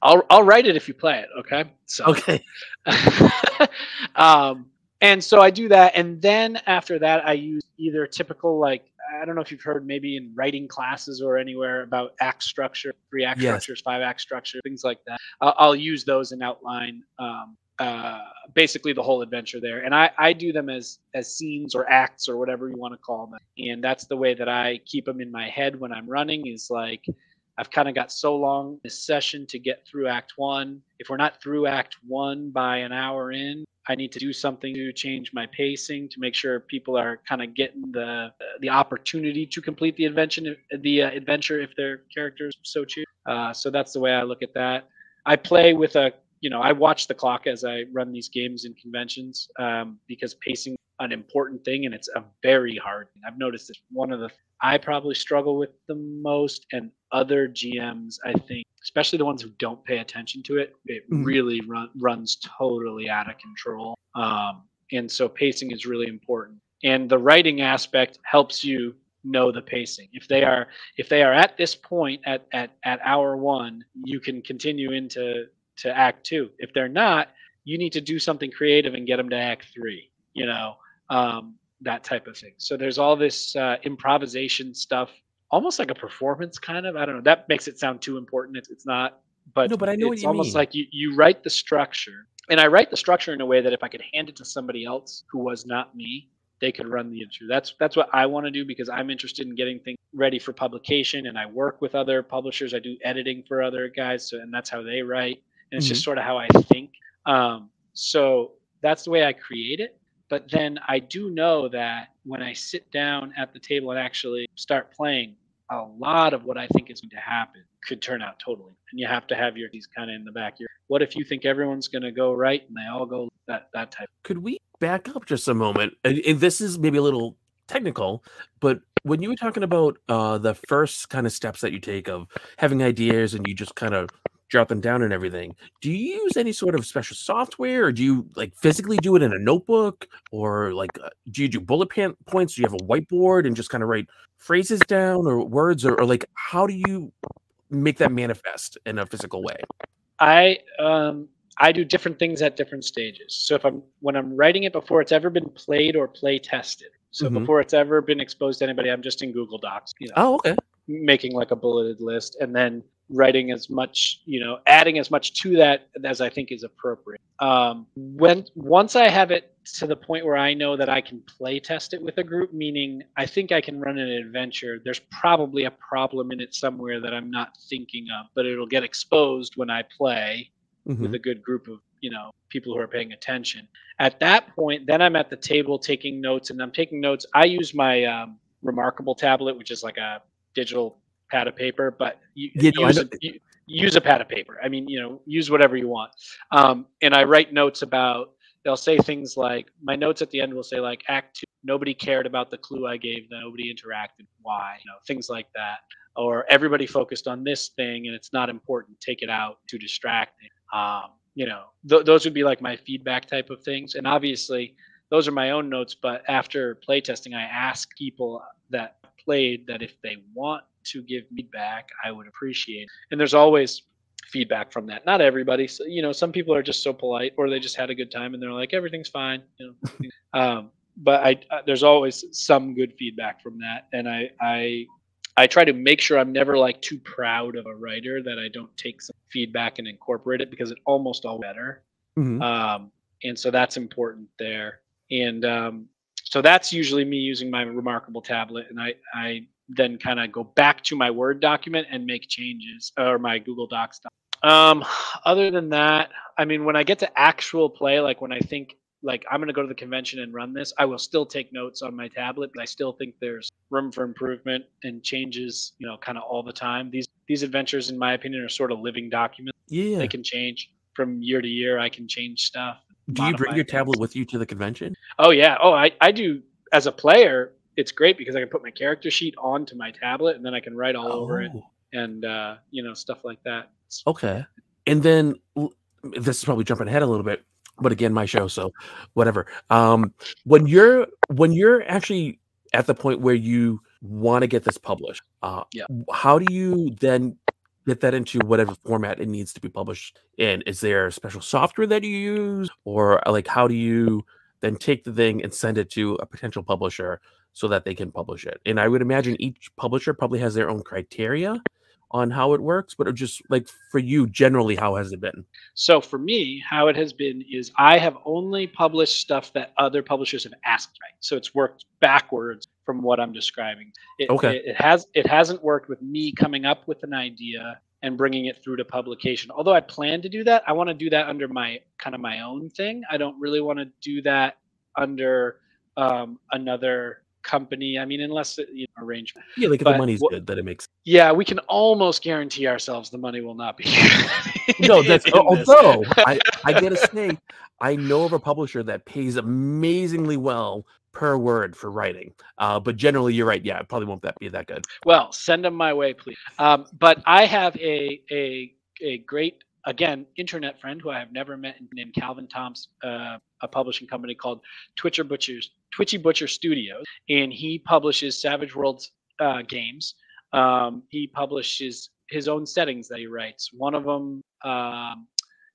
I'll I'll write it if you play it. Okay. So okay. um, and so I do that, and then after that, I use either typical like I don't know if you've heard maybe in writing classes or anywhere about act structure, three act yes. structures, five act structure, things like that. I'll, I'll use those and outline um, uh, basically the whole adventure there. And I, I do them as as scenes or acts or whatever you want to call them. And that's the way that I keep them in my head when I'm running. Is like I've kind of got so long this session to get through Act One. If we're not through Act One by an hour in, I need to do something to change my pacing to make sure people are kind of getting the the opportunity to complete the adventure the uh, adventure if their characters so choose. Uh, so that's the way I look at that. I play with a you know I watch the clock as I run these games and conventions um, because pacing an important thing and it's a very hard thing. I've noticed it's one of the I probably struggle with the most and other GMs I think especially the ones who don't pay attention to it it mm-hmm. really run, runs totally out of control um, and so pacing is really important and the writing aspect helps you know the pacing if they are if they are at this point at at, at hour one you can continue into to act two if they're not you need to do something creative and get them to act three you know um, that type of thing. So there's all this uh, improvisation stuff, almost like a performance kind of. I don't know. That makes it sound too important. It's, it's not. But no, but I know it's almost mean. like you, you write the structure, and I write the structure in a way that if I could hand it to somebody else who was not me, they could run the issue. That's that's what I want to do because I'm interested in getting things ready for publication, and I work with other publishers. I do editing for other guys, so and that's how they write, and it's mm-hmm. just sort of how I think. Um, So that's the way I create it. But then I do know that when I sit down at the table and actually start playing, a lot of what I think is going to happen could turn out totally. And you have to have your these kind of in the back. Your what if you think everyone's going to go right and they all go that that type. Could we back up just a moment? And, and this is maybe a little technical, but when you were talking about uh, the first kind of steps that you take of having ideas and you just kind of jot them down and everything, do you use any sort of special software or do you like physically do it in a notebook or like uh, do you do bullet points? Do you have a whiteboard and just kind of write phrases down or words or, or like how do you make that manifest in a physical way? I um I do different things at different stages. So if I'm when I'm writing it before it's ever been played or play tested. So mm-hmm. before it's ever been exposed to anybody, I'm just in Google Docs. You know, oh, okay. Making like a bulleted list, and then writing as much, you know, adding as much to that as I think is appropriate. Um, when once I have it to the point where I know that I can play test it with a group, meaning I think I can run an adventure. There's probably a problem in it somewhere that I'm not thinking of, but it'll get exposed when I play mm-hmm. with a good group of you know people who are paying attention. At that point, then I'm at the table taking notes, and I'm taking notes. I use my um, Remarkable tablet, which is like a digital pad of paper, but you, you use, a, use a pad of paper. I mean, you know, use whatever you want. Um, and I write notes about. They'll say things like, my notes at the end will say like, Act Two, nobody cared about the clue I gave nobody interacted. Why? You know, things like that. Or everybody focused on this thing and it's not important. Take it out to distract. Um, you know, th- those would be like my feedback type of things. And obviously, those are my own notes. But after playtesting, I ask people that played that if they want to give feedback, I would appreciate. And there's always feedback from that. Not everybody. So, you know, some people are just so polite, or they just had a good time and they're like, everything's fine. You know, um, but I, uh, there's always some good feedback from that, and I, I, I try to make sure I'm never like too proud of a writer that I don't take some feedback and incorporate it because it almost all better. Mm-hmm. Um, and so that's important there. And um, so that's usually me using my remarkable tablet, and I, I then kind of go back to my Word document and make changes or my Google Docs. Doc. Um, other than that, I mean, when I get to actual play, like when I think like I'm going to go to the convention and run this, I will still take notes on my tablet, but I still think there's room for improvement and changes, you know, kind of all the time. These these adventures, in my opinion, are sort of living documents. Yeah, they can change from year to year. I can change stuff. Do you bring your things. tablet with you to the convention? Oh yeah. Oh, I I do as a player it's great because I can put my character sheet onto my tablet and then I can write all oh. over it oh. and uh, you know stuff like that. Okay, and then this is probably jumping ahead a little bit, but again, my show, so whatever. Um, when you're when you're actually at the point where you want to get this published, uh, yeah. how do you then get that into whatever format it needs to be published in? Is there special software that you use, or like how do you then take the thing and send it to a potential publisher so that they can publish it. And I would imagine each publisher probably has their own criteria on how it works, but just like for you, generally, how has it been? So for me, how it has been is I have only published stuff that other publishers have asked, right? So it's worked backwards from what I'm describing. It, okay. It, it has it hasn't worked with me coming up with an idea and bringing it through to publication. Although I plan to do that, I want to do that under my kind of my own thing. I don't really want to do that under um, another company. I mean, unless it, you know, arrangement. Yeah, like if but, the money's good, that it makes. Yeah, we can almost guarantee ourselves the money will not be. no, that's although I, I gotta say, I know of a publisher that pays amazingly well per word for writing. Uh, but generally, you're right. Yeah, it probably won't that be that good. Well, send them my way, please. Um, but I have a a a great again internet friend who I have never met named Calvin Thompson, uh, a publishing company called Twitcher Butchers Twitchy Butcher Studios, and he publishes Savage Worlds uh, games. Um, he publishes his own settings that he writes. One of them um,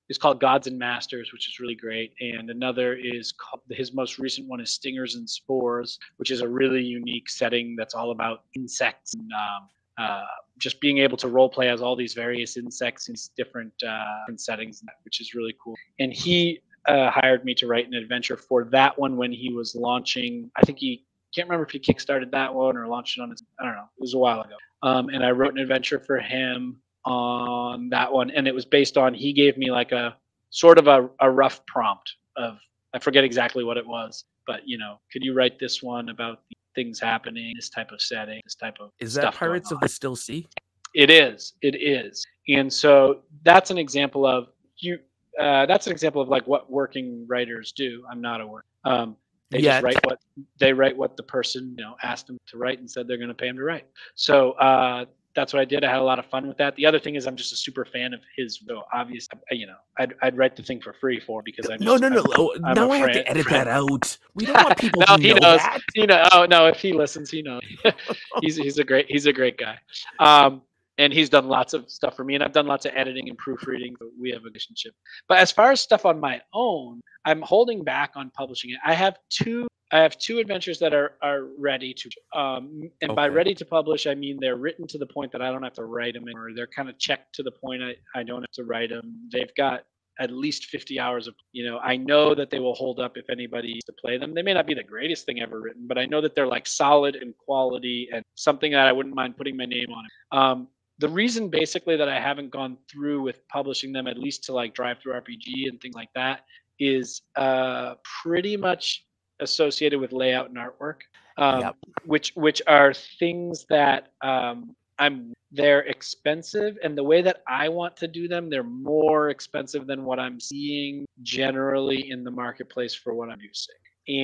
is called Gods and Masters, which is really great, and another is called, his most recent one is Stingers and Spores, which is a really unique setting that's all about insects and um, uh, just being able to role play as all these various insects in different, uh, different settings, which is really cool. And he uh, hired me to write an adventure for that one when he was launching. I think he can't remember if he kickstarted that one or launched it on his. I don't know. It was a while ago. Um, and I wrote an adventure for him on that one, and it was based on he gave me like a sort of a, a rough prompt of I forget exactly what it was, but you know, could you write this one about things happening, this type of setting, this type of is that Pirates of the Still Sea? It is. It is. And so that's an example of you. Uh, that's an example of like what working writers do. I'm not a work. Um, they Yet. just write what they write what the person you know asked them to write and said they're going to pay them to write. So uh, that's what I did. I had a lot of fun with that. The other thing is I'm just a super fan of his. So obviously, you know, I'd, I'd write the thing for free for because I'm no, no, no. I'm, I'm now I have to edit friend. that out. We don't want people no, he know knows. that. You know, oh no, if he listens, he knows. he's he's a great he's a great guy. Um, and he's done lots of stuff for me and i've done lots of editing and proofreading we have a relationship but as far as stuff on my own i'm holding back on publishing it i have two i have two adventures that are are ready to um and okay. by ready to publish i mean they're written to the point that i don't have to write them or they're kind of checked to the point i, I don't have to write them they've got at least 50 hours of you know i know that they will hold up if anybody to play them. They may not be the greatest thing ever written but i know that they're like solid in quality and something that i wouldn't mind putting my name on um, the reason basically that I haven't gone through with publishing them, at least to like DriveThruRPG and things like that, is uh, pretty much associated with layout and artwork, um, yep. which which are things that um, I'm they're expensive, and the way that I want to do them, they're more expensive than what I'm seeing generally in the marketplace for what I'm using,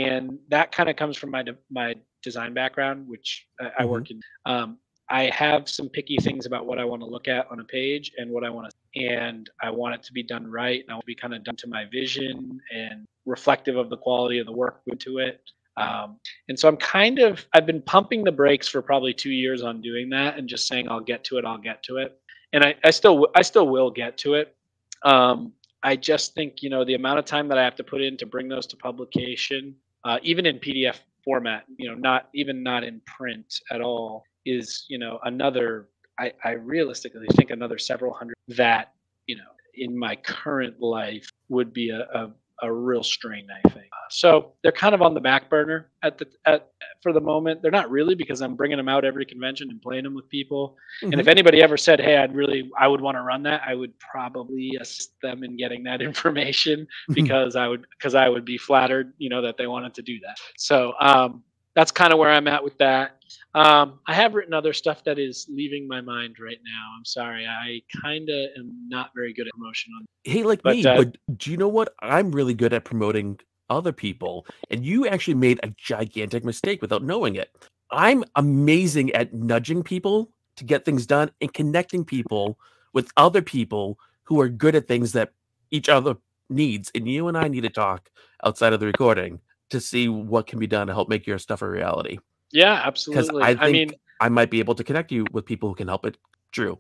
and that kind of comes from my my design background, which I, mm-hmm. I work in. Um, I have some picky things about what I want to look at on a page and what I want to, and I want it to be done right. And I want to be kind of done to my vision and reflective of the quality of the work into it. Um, and so I'm kind of, I've been pumping the brakes for probably two years on doing that and just saying, I'll get to it, I'll get to it. And I, I still, I still will get to it. Um, I just think, you know, the amount of time that I have to put in to bring those to publication, uh, even in PDF format, you know, not even not in print at all, is you know another I, I realistically think another several hundred that you know in my current life would be a, a, a real strain i think uh, so they're kind of on the back burner at the at for the moment they're not really because i'm bringing them out every convention and playing them with people mm-hmm. and if mm-hmm. anybody ever said hey i'd really i would want to run that i would probably assist them in getting that information mm-hmm. because i would because i would be flattered you know that they wanted to do that so um that's kind of where I'm at with that. Um, I have written other stuff that is leaving my mind right now. I'm sorry. I kind of am not very good at promotion on. Hey, like but, me, uh, but do you know what? I'm really good at promoting other people, and you actually made a gigantic mistake without knowing it. I'm amazing at nudging people to get things done and connecting people with other people who are good at things that each other needs. And you and I need to talk outside of the recording to see what can be done to help make your stuff a reality. Yeah, absolutely. I, I mean, I might be able to connect you with people who can help it. Drew.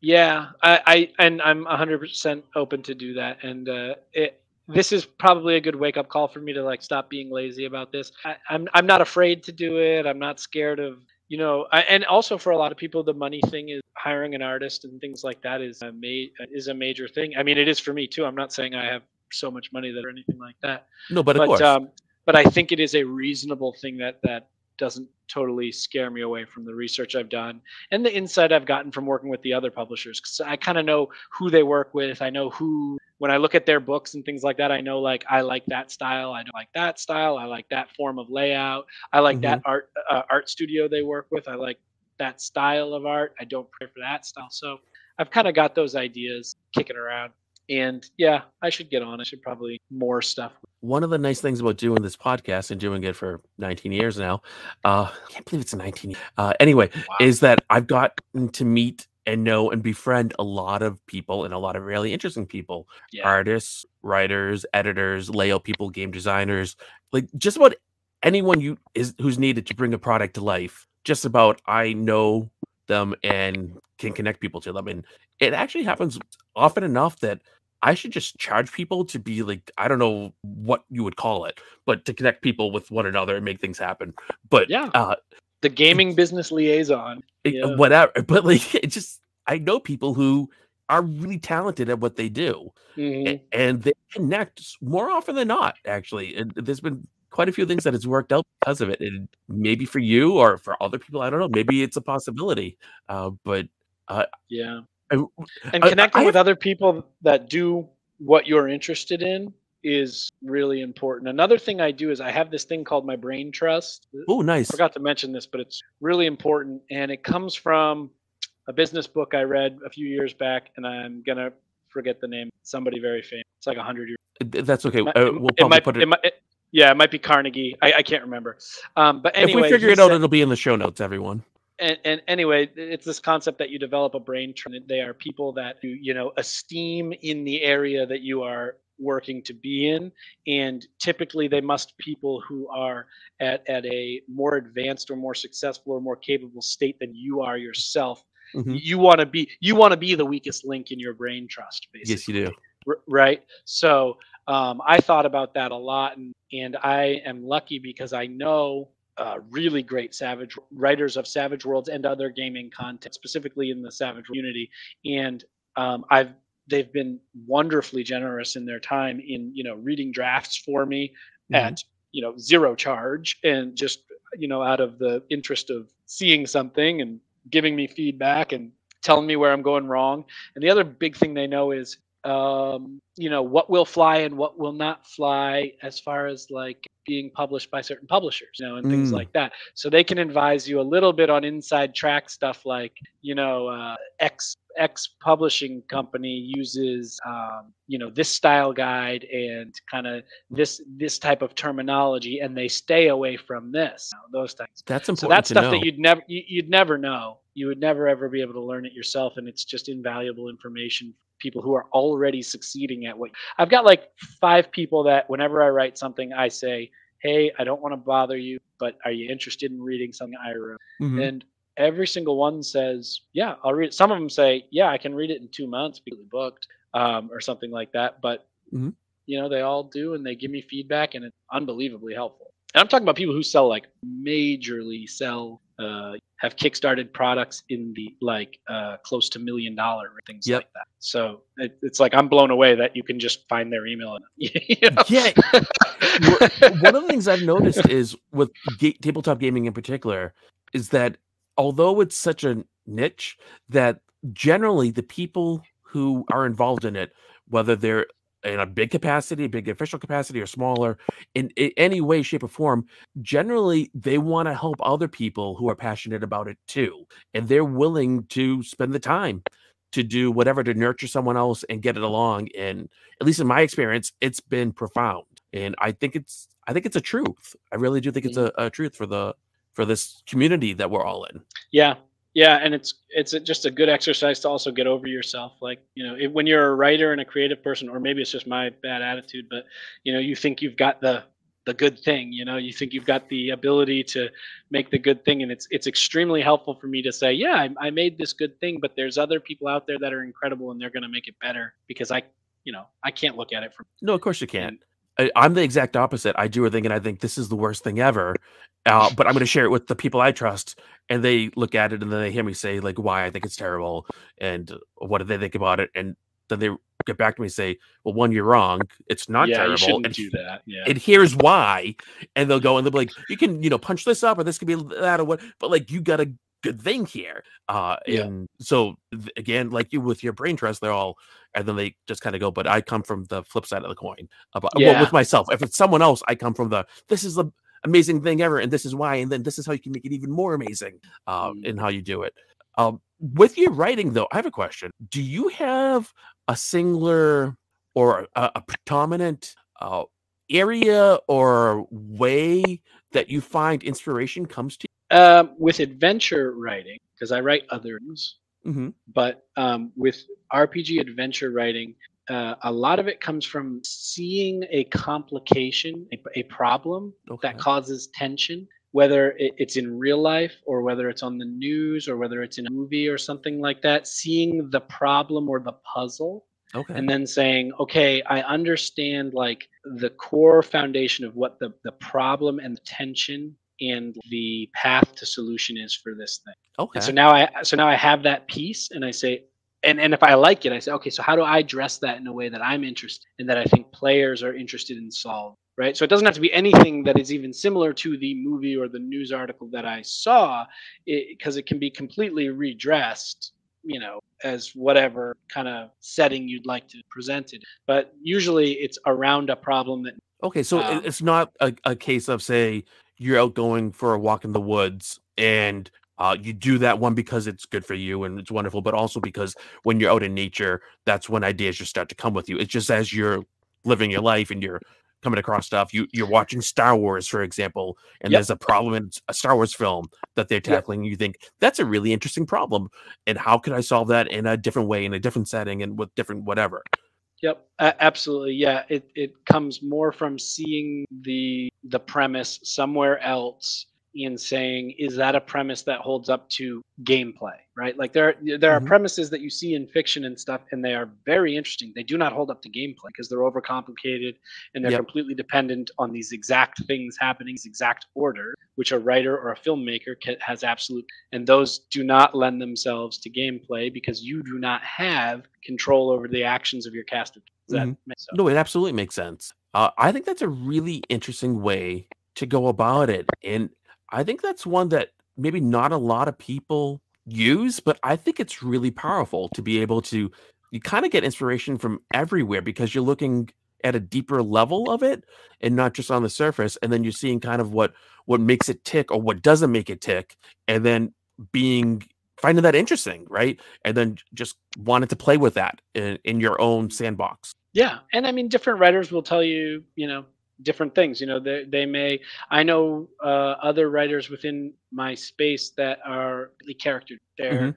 Yeah, I, I and I'm 100% open to do that. And uh, it, this is probably a good wake up call for me to like stop being lazy about this. I, I'm I'm not afraid to do it. I'm not scared of you know I, and also for a lot of people the money thing is hiring an artist and things like that is a ma- is a major thing i mean it is for me too i'm not saying i have so much money that or anything like that no but, but um, but I think it is a reasonable thing that that doesn't totally scare me away from the research I've done and the insight I've gotten from working with the other publishers. Because I kind of know who they work with. I know who when I look at their books and things like that. I know like I like that style. I don't like that style. I like that form of layout. I like mm-hmm. that art uh, art studio they work with. I like that style of art. I don't pray for that style. So I've kind of got those ideas kicking around. And yeah, I should get on. I should probably more stuff. One of the nice things about doing this podcast and doing it for 19 years now, uh, I can't believe it's 19. Uh, anyway, wow. is that I've gotten to meet and know and befriend a lot of people and a lot of really interesting people yeah. artists writers editors layout people game designers like just about anyone you is who's needed to bring a product to life just about i know them and can connect people to them and it actually happens often enough that I should just charge people to be like I don't know what you would call it, but to connect people with one another and make things happen. But yeah, uh, the gaming business liaison, yeah. whatever. But like, it just I know people who are really talented at what they do, mm-hmm. and they connect more often than not. Actually, and there's been quite a few things that has worked out because of it. And maybe for you or for other people, I don't know. Maybe it's a possibility. Uh, but uh, yeah, and connecting I, with other people that do what you're interested in is really important. Another thing I do is I have this thing called my brain trust. Oh, nice. I forgot to mention this, but it's really important and it comes from a business book I read a few years back and I'm going to forget the name. Somebody very famous. It's like a 100 years. That's okay. It, uh, we'll probably might, put it, it might, it, yeah, it might be Carnegie. I, I can't remember. Um, but anyway, if we figure it out, said- it'll be in the show notes, everyone. And, and anyway, it's this concept that you develop a brain. tr- They are people that you you know esteem in the area that you are working to be in, and typically they must people who are at at a more advanced or more successful or more capable state than you are yourself. Mhm. You want to be you want to be the weakest link in your brain trust, basically Yes, you do. r- right so um, i thought about that a lot and, and i am lucky because i know uh, really great savage writers of savage worlds and other gaming content specifically in the savage community and um, i've they've been wonderfully generous in their time in you know reading drafts for me Mhm. at you know zero charge and just you know out of the interest of seeing something and giving me feedback and telling me where i'm going wrong and the other big thing they know is um, you know what will fly and what will not fly as far as like being published by certain publishers you know and things Mm. like that so they can advise you a little bit on inside track stuff like you know uh, x x publishing company uses um, you know this style guide and kind of this this type of terminology and they stay away from this you know, those types That's so important that's stuff know. that you'd never you, you'd never know you would never ever be able to learn it yourself and it's just invaluable information for people who are already succeeding at what i've got like five people that whenever i write something i say hey i don't want to bother you but are you interested in reading something i wrote Mhm. and every single one says yeah i'll read it some of them say yeah i can read it in two months because booked um, or something like that but Mhm. you know they all do and they give me feedback and it's unbelievably helpful and i'm talking about people who sell like majorly sell uh, have kickstarted products in the like uh, close to million dollar things Yep. like that so it, it's like i'm blown away that you can just find their email and you know? Yeah, one of the things I've noticed is with ga- tabletop gaming in particular is that although it's such a niche, that generally the people who are involved in it, whether they're in a big capacity, big official capacity, or smaller, in, in any way, shape, or form, generally they want to help other people who are passionate about it too, and they're willing to spend the time to do whatever to nurture someone else and get it along. And at least in my experience, it's been profound and i think it's i think it's a truth. I really do think it's mm-hmm. a, a truth for the for this community that we're all in. Yeah, yeah, and it's it's just a good exercise to also get over yourself. Like you know, it, when you're a writer and a creative person, or maybe it's just my bad attitude, but you know, you think you've got the the good thing. You know, you think you've got the ability to make the good thing, and it's it's extremely helpful for me to say, yeah, I, I made this good thing, but there's other people out there that are incredible, and they're going to make it better because I, you know, I can't look at it from. no of course you can I, i'm the exact opposite i do a thing and i think this is the worst thing ever uh, but i'm going to share it with the people i trust and they look at it and then they hear me say like why i think it's terrible and what do they think about it and then they get back to me and say well one you're wrong it's not yeah, you terrible shouldn't and do that. Yeah, and here's why and they'll go and they'll be like you can you know punch this up or this could be that or what but like you got a good thing here uh Yeah. and so th- again like you with your brain trust they're all and then they just kind of go but i come from the flip side of the coin about well, Yeah. with myself if it's someone else i come from the this is the amazing thing ever and this is why and then this is how you can make it even more amazing uh Mm. in how you do it um with your writing though i have a question do you have a singular or a, a predominant uh area or way that you find inspiration comes to um, with adventure writing because I write others. Mhm. but um, with RPG adventure writing, uh, a lot of it comes from seeing a complication, a, a problem Okay. that causes tension, whether it, it's in real life or whether it's on the news or whether it's in a movie or something like that. Seeing the problem or the puzzle Okay. and then saying okay i understand like the core foundation of what the the problem and the tension and the path to solution is for this thing okay. and so now i so now i have that piece and i say and and if i like it i say okay so how do i dress that in a way that i'm interested and that i think players are interested in solving right so it doesn't have to be anything that is even similar to the movie or the news article that i saw because it, can be completely redressed you know as whatever kind of setting you'd like to present it. But usually it's around a problem that. Okay, so um, it's not a, a case of say you're out going for a walk in the woods and uh, you do that one because it's good for you and it's wonderful, but also because when you're out in nature, that's when ideas just start to come with you. It's just as you're living your life and you're coming across stuff. You you're watching Star Wars, for example, and yep. there's a problem in a Star Wars film that they're tackling. Yep. You think that's a really interesting problem, and how could I solve that in a different way, in a different setting, and with different whatever. Yep, absolutely. Yeah, it it comes more from seeing the the premise somewhere else in saying is that a premise that holds up to gameplay right like there there mm-hmm. are premises that you see in fiction and stuff and they are very interesting they do not hold up to gameplay because they're overcomplicated and they're yep. completely dependent on these exact things happening these exact order which a writer or a filmmaker can, has absolute and those do not lend themselves to gameplay because you do not have control over the actions of your cast of mm-hmm. no it absolutely makes sense uh, i think that's a really interesting way to go about it and I think that's one that maybe not a lot of people use, but I think it's really powerful to be able to you kind of get inspiration from everywhere because you're looking at a deeper level of it and not just on the surface and then you're seeing kind of what what makes it tick or what doesn't make it tick and then being finding that interesting right? And then just wanted to play with that in, in your own sandbox. Yeah and i mean different writers will tell you you know different things you know they, they may i know uh, other writers within my space that are the character they're mm-hmm.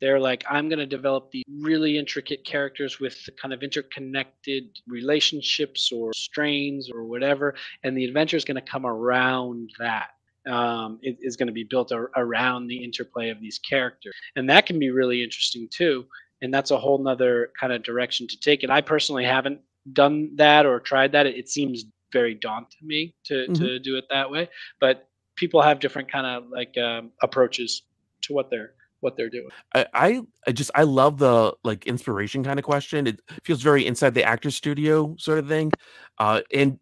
they're like i'm going to develop the really intricate characters with kind of interconnected relationships or strains or whatever and the adventure is going to come around that. Um, it is going to be built ar- around the interplay of these characters. And that can be really interesting too and that's a whole nother kind of direction to take it. I personally haven't done that or tried that. It, it seems very daunting to me to mm-hmm. to do it that way. But people have different kind of like um, approaches to what they're what they're doing. I, I just I love the like inspiration kind of question. It feels very inside the actor studio sort of thing, uh, and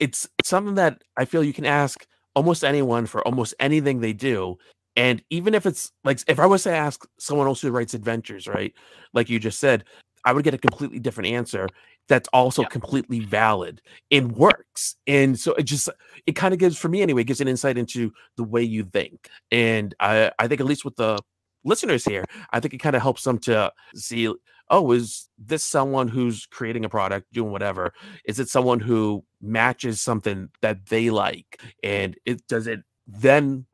it's something that I feel you can ask almost anyone for almost anything they do. And even if it's like if I was to ask someone else who writes adventures, right, like you just said, I would get a completely different answer that's also yeah. completely valid and works. And so it just it kind of gives for me anyway, gives an insight into the way you think. And I I think at least with the listeners here, I think it kind of helps them to see, oh, is this someone who's creating a product, doing whatever? Is it someone who matches something that they like? And it does it then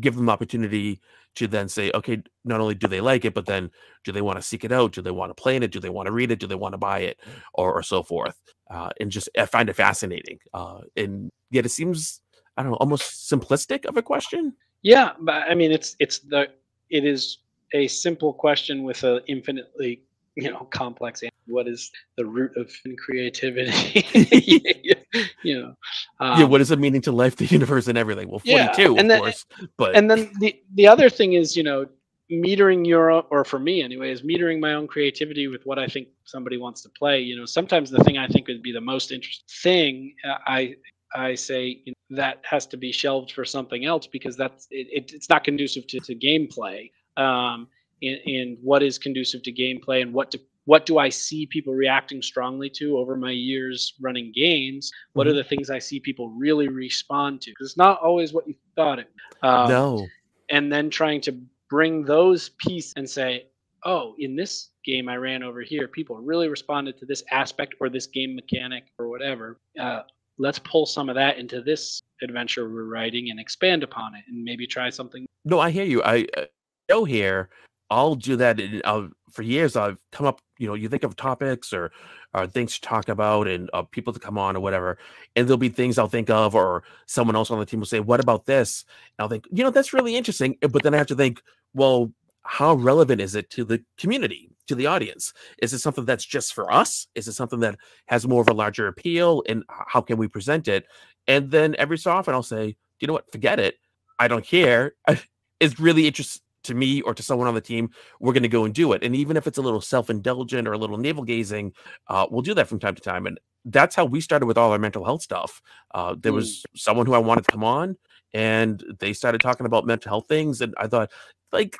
give them opportunity to then say, okay, not only do they like it, but then do they want to seek it out? Do they want to play in it? Do they want to read it? Do they want to buy it, or, or so forth? Uh, and just I find it fascinating. Uh, and yet it seems I don't know, almost simplistic of a question. Yeah, but I mean, it's it's the it is a simple question with an infinitely you know complex what is the root of creativity you know um, yeah what is the meaning to life the universe and everything? Well 42 yeah, and of then, course but and then the the other thing is you know metering your or for me anyway is metering my own creativity with what i think somebody wants to play. You know sometimes the thing i think would be the most interesting thing uh, i i say you know, that has to be shelved for something else because that's it, it, it's not conducive to, to gameplay. Um, in, what is conducive to gameplay and what do what do I see people reacting strongly to over my years running games? What mm-hmm. are the things I see people really respond to? Because it's not always what you thought it. Um, no. And then trying to bring those pieces and say, oh, in this game I ran over here, people really responded to this aspect or this game mechanic or whatever. Uh, let's pull some of that into this adventure we're writing and expand upon it and maybe try something. No, I hear you. I uh, go here I'll do that. And I'll, for years, I've come up. You know, you think of topics or or things to talk about and uh, people to come on or whatever, and there'll be things I'll think of, or someone else on the team will say, "What about this?" And I'll think, you know, that's really interesting. Eh, but then I have to think, well, how relevant is it to the community, to the audience? Is it something that's just for us? Is it something that has more of a larger appeal? And how can we present it? And then every so often, I'll say, you know what? Forget it. I don't care. It's really interesting to me or to someone on the team, we're going to go and do it. And even if it's a little self indulgent or a little navel gazing, uh, we'll do that from time to time. And that's how we started with all our mental health stuff. Uh, there mm. was someone who I wanted to come on, and they started talking about mental health things. And I thought, like,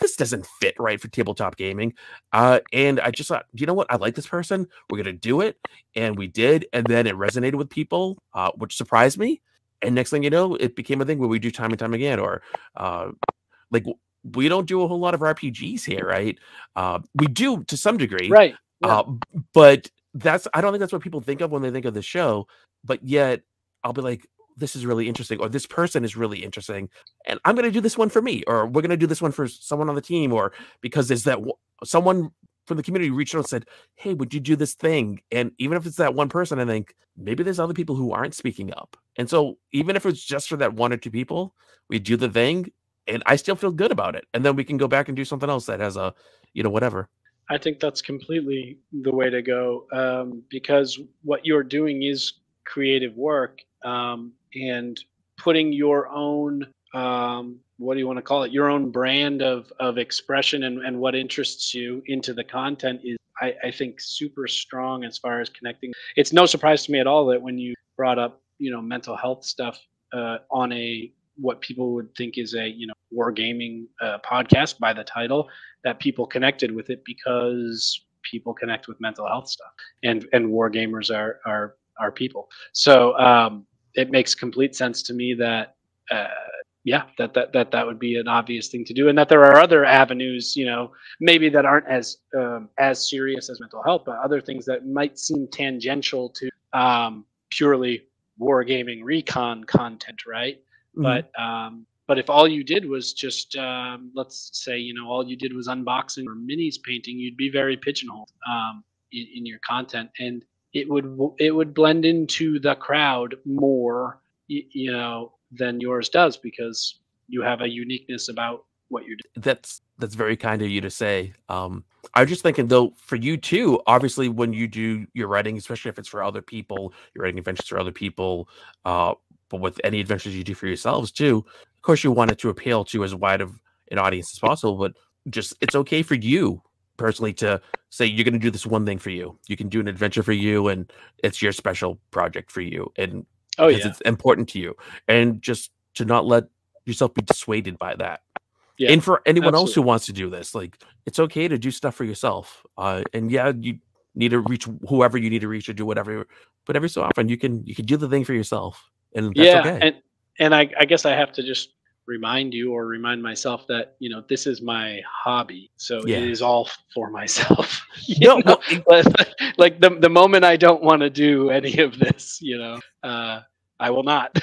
this doesn't fit right for tabletop gaming. Uh, and I just thought, you know what? I like this person. We're gonna do it, and we did. And then it resonated with people, uh, which surprised me. And next thing you know, it became a thing where we do time and time again. Or uh, like we don't do a whole lot of RPGs here, right? Uh, we do to some degree, right? Yeah. Uh, but that's I don't think that's what people think of when they think of the show. But yet, I'll be like, this is really interesting, or this person is really interesting, and I'm going to do this one for me, or we're going to do this one for someone on the team, or because there's that w- someone from the community reached out and said, "Hey, would you do this thing?" And even if it's that one person, I think maybe there's other people who aren't speaking up, and so even if it's just for that one or two people, we do the thing, and I still feel good about it, and then we can go back and do something else that has a, you know, whatever. I think that's completely the way to go um, because what you're doing is creative work um, and putting your own um, what do you want to call it your own brand of of expression and, and what interests you into the content is I, I think super strong as far as connecting it's no surprise to me at all that when you brought up you know mental health stuff uh, on a what people would think is a you know wargaming uh, podcast by the title that people connected with it because people connect with mental health stuff. And and war gamers are are are people. So um it makes complete sense to me that uh, yeah that, that that that would be an obvious thing to do and that there are other avenues you know maybe that aren't as um, as serious as mental health but other things that might seem tangential to um, purely wargaming recon content right mm-hmm. but um, but if all you did was just um, let's say you know all you did was unboxing or minis painting you'd be very pigeonholed um, in, in your content. And it would it would blend into the crowd more you know than yours does because you have a uniqueness about what you're doing. That's that's very kind of you to say. Um i was just thinking though for you too obviously when you do your writing especially if it's for other people you're writing adventures for other people uh but with any adventures you do for yourselves too of course you want it to appeal to as wide of an audience as possible but just it's okay for you personally to say you're going to do this one thing for you. You can do an adventure for you, and it's your special project for you, and oh yeah, it's important to you, and just to not let yourself be dissuaded by that. Yeah, and for anyone absolutely. else who wants to do this, like it's okay to do stuff for yourself. Uh, and yeah, you need to reach whoever you need to reach or do whatever, but every so often you can you can do the thing for yourself, and yeah, okay. and and I, I guess I have to just remind you or remind myself that you know this is my hobby so yeah. it is all for myself no, know? like the, the moment i don't want to do any of this you know uh, i will not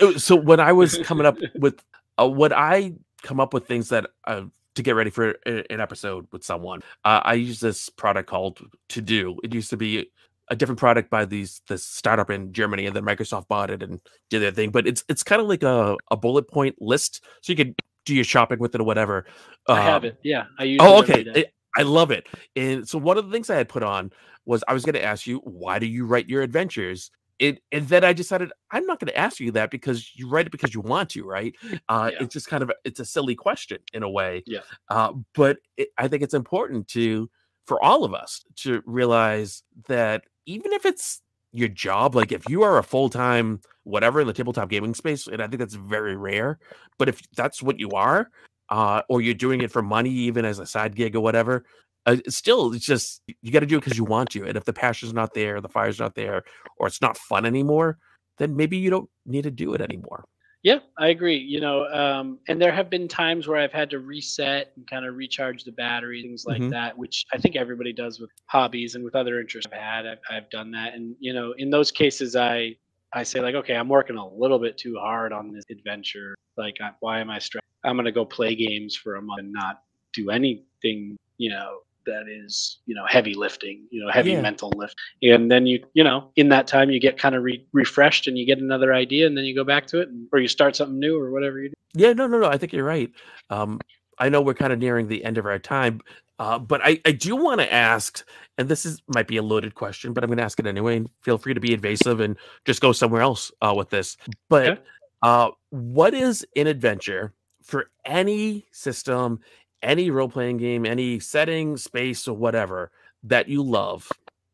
uh, so when i was coming up with uh, what i come up with things that uh, to get ready for an episode with someone uh, i use this product called to do it used to be a different product by these this startup in Germany, and then Microsoft bought it and did their thing. But it's it's kind of like a, a bullet point list, so you could do your shopping with it or whatever. I have um, it. Yeah, I use. Oh, okay. It, I love it. And so one of the things I had put on was I was going to ask you why do you write your adventures. It, and then I decided I'm not going to ask you that because you write it because you want to, right? Uh, yeah. It's just kind of a, it's a silly question in a way. Yeah. Uh, but it, I think it's important to for all of us to realize that even if it's your job, like if you are a full time whatever in the tabletop gaming space, and I think that's very rare, but if that's what you are, uh, or you're doing it for money, even as a side gig or whatever, uh, still, it's just you got to do it because you want to. And if the passion's not there, the fire's not there, or it's not fun anymore, then maybe you don't need to do it anymore. Yeah, I agree. You know, um, and there have been times where I've had to reset and kind of recharge the battery, things like mm-hmm. that, which I think everybody does with hobbies and with other interests I've had. I've, I've done that, and you know, in those cases, I I say like, okay, I'm working a little bit too hard on this adventure. Like, why am I stressed? I'm gonna go play games for a month and not do anything, you know, that is you know heavy lifting you know heavy yeah. mental lift and then you you know in that time you get kind of re- refreshed and you get another idea and then you go back to it and, or you start something new or whatever you do yeah no no no i think you're right um i know we're kind of nearing the end of our time uh, but I, I do want to ask, and this is might be a loaded question, but I'm going to ask it anyway. And feel free to be invasive and just go somewhere else uh, with this. But okay. uh, what is an adventure for any system, any role playing game, any setting, space, or whatever that you love,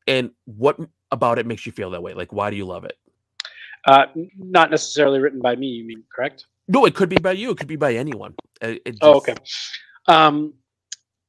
and what about it makes you feel that way? Like, why do you love it? Uh, not necessarily written by me. You mean correct? No, it could be by you. It could be by anyone. It, it Oh, okay. Um,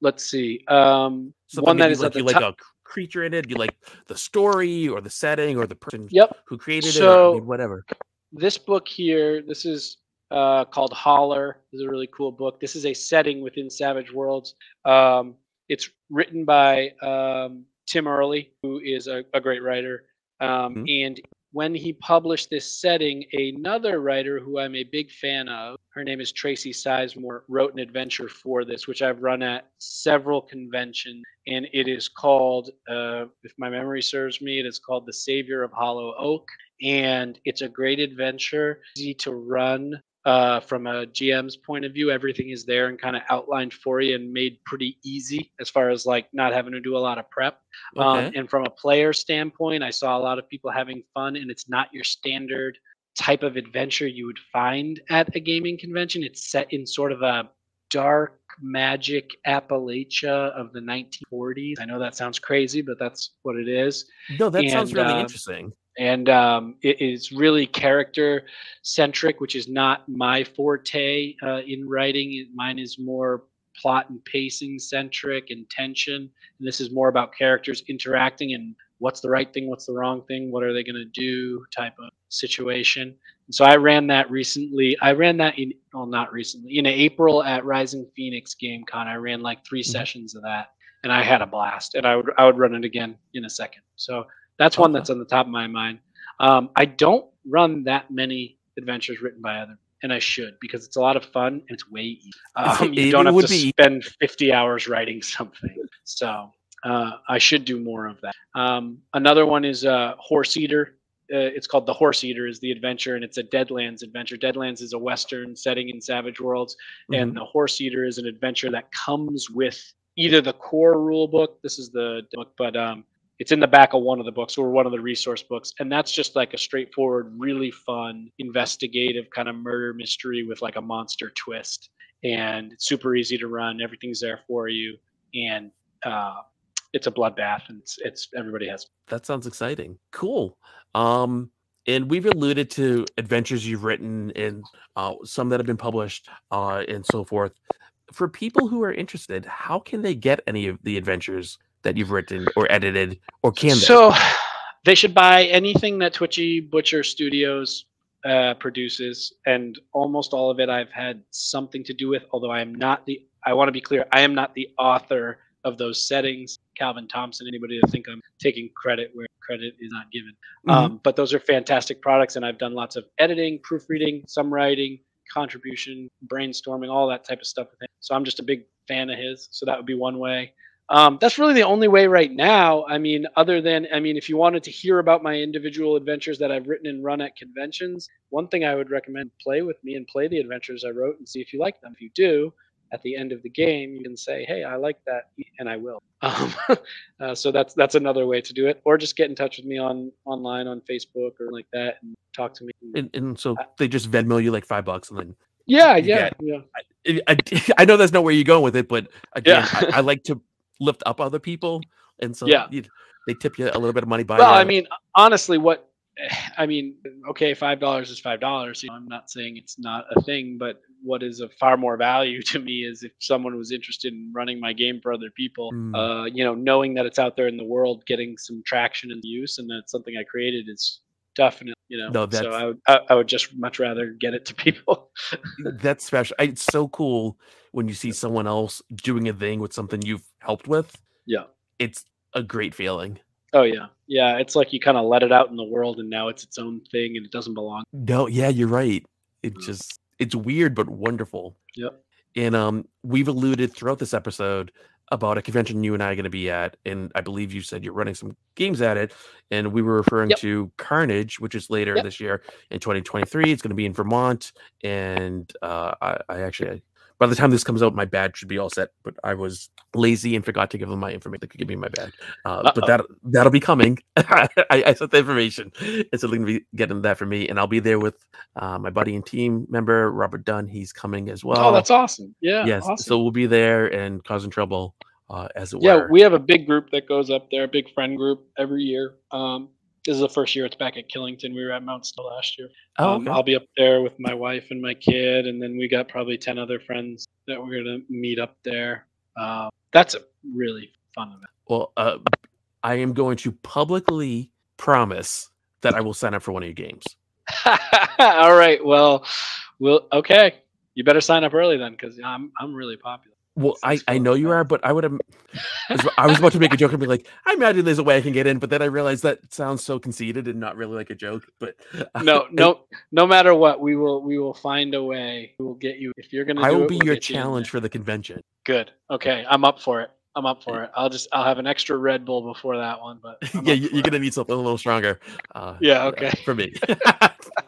let's see. Um, Something one that is like you like top. a creature in it. You like the story or the setting or the person Yep. who created it. Or, I So- mean, whatever. this book here, this is uh, called Holler. This is a really cool book. This is a setting within Savage Worlds. Um, it's written by um, Tim Early, who is a, a great writer. Um, And when he published this setting, another writer who I'm a big fan of, her name is Tracy Sizemore, wrote an adventure for this, which I've run at several conventions. And it is called, uh, if my memory serves me, it is called The Savior of Hollow Oak and it's a great adventure, easy to run. Uh, from a GM's point of view, everything is there and kind of outlined for you and made pretty easy as far as like not having to do a lot of prep. Um, and from a player standpoint, I saw a lot of people having fun, and it's not your standard type of adventure you would find at a gaming convention. It's set in sort of a dark magic Appalachia of the 1940s. I know that sounds crazy, but that's what it is no, that sounds really um, interesting. and um, it is really character centric, which is not my forte uh, in writing. Mine is more plot and pacing centric and tension. And this is more about characters interacting and what's the right thing, what's the wrong thing, what are they going to do type of situation. And so I ran that recently. I ran that in, well, not recently, in April at Rising Phoenix Game Con. I ran like 3 Mhm. sessions of that and I had a blast and I would, I would run it again in a second. So that's one that's on the top of my mind. Um, I don't run that many adventures written by other, and I should because it's a lot of fun and it's way easy. Um, you don't have to be- spend 50 hours writing something. So uh, I should do more of that. Um, another one is uh, Horse Eater. Uh, it's called The Horse Eater is the adventure, and it's a Deadlands adventure. Deadlands is a Western setting in Savage Worlds, and Mhm. the Horse Eater is an adventure that comes with either the core rule book. This is the book, but um, it's in the back of one of the books or one of the resource books and that's just like a straightforward really fun investigative kind of murder mystery with like a monster twist and it's super easy to run everything's there for you and uh, it's a bloodbath and it's, it's everybody has that sounds exciting. Cool. Um, and we've alluded to adventures you've written and uh, some that have been published uh, and so forth. For people who are interested, how can they get any of the adventures that you've written or edited, or can they? So they should buy anything that Twitchy Butcher Studios uh, produces, and almost all of it I've had something to do with. Although I am not the, I want to be clear, I am not the author of those settings. Calvin Thompson, anybody to think I'm taking credit where credit is not given. Mhm. Um, but those are fantastic products, and I've done lots of editing, proofreading, some writing, contribution, brainstorming, all that type of stuff with him. So I'm just a big fan of his. So that would be one way. Um, that's really the only way right now. I mean, other than, I mean, if you wanted to hear about my individual adventures that I've written and run at conventions, one thing I would recommend play with me and play the adventures I wrote and see if you like them. If you do, at the end of the game, you can say, "Hey, I like that," and I will. Um, uh, so that's that's another way to do it, or just get in touch with me on online on Facebook or like that and talk to me. and, and so they just Venmo you like five bucks, and then yeah, yeah, yeah. I, I, I know that's not where you're going with it, but again, Yeah. I, I like to lift up other people, and so Yeah. you, they tip you a little bit of money by. Well, that. I mean, honestly, what I mean, okay, five dollars is five dollars. You know, I'm not saying it's not a thing, but what is of far more value to me is if someone was interested in running my game for other people, Mm. uh, you know, knowing that it's out there in the world, getting some traction and use, and that's something I created is definitely, you know. No, so that's- I would, I, I would just much rather get it to people. that's special. I- It's so cool when you see someone else doing a thing with something you've helped with. Yeah. It's a great feeling. Oh yeah, yeah. It's like you kind of let it out in the world, and now it's its own thing, and it doesn't belong. No, yeah, you're right. It Mm. just it's weird but wonderful. Yep. And um we've alluded throughout this episode about a convention you and I are going to be at, and I believe you said you're running some games at it, and we were referring Yep. to Carnage, which is later Yep. this year in 2023. It's going to be in Vermont, and uh, I, I actually, by the time this comes out, my badge should be all set. But I was lazy and forgot to give them my information. They could give me my badge, uh, but that that'll be coming. I, I sent the information, and so they're going to be getting that for me, and I'll be there with uh, my buddy and team member Robert Dunn. He's coming as well. oh, that's awesome. Yeah. yes. Awesome. So we'll be there and causing trouble, uh, as it were. yeah were. we have a big group that goes up there a big friend group every year um, this is the first year it's back at Killington. We were at Mount Snow last year. Oh, Um. I'll be up there with my wife and my kid, and then we got probably ten other friends that we're gonna meet up there. Um, that's a really fun event. Well, uh, I am going to publicly promise that I will sign up for one of your games. All right. Well, we'll okay. You better sign up early then, because I'm I'm really popular. Well, I, I know you are, but I would have. I was- about to make a joke and be like, I imagine there's a way I can get in, but then I realized that sounds so conceited and not really like a joke. But No, no, no matter what, we will we will find a way. We will get you if you're gonna. I do will it, be we'll your get you challenge for the convention. Good. Okay, I'm up for it. I'm up for it. I'll just I'll have an extra Red Bull before that one, but yeah, you, it. gonna need something a little stronger. Uh, Yeah, uh, okay. for me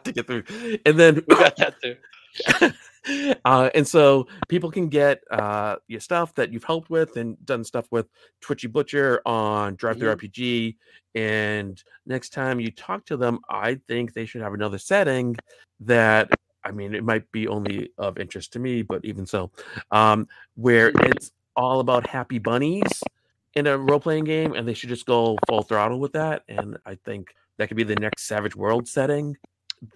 to get through. And then We got that too. uh, and so people can get uh, your stuff that you've helped with and done stuff with Twitchy Butcher on DriveThru Mhm. RPG. And next time you talk to them, I think they should have another setting that I mean, it might be only of interest to me, but even so, um, where it's all about happy bunnies in a role playing game, and they should just go full throttle with that. And I think that could be the next Savage World setting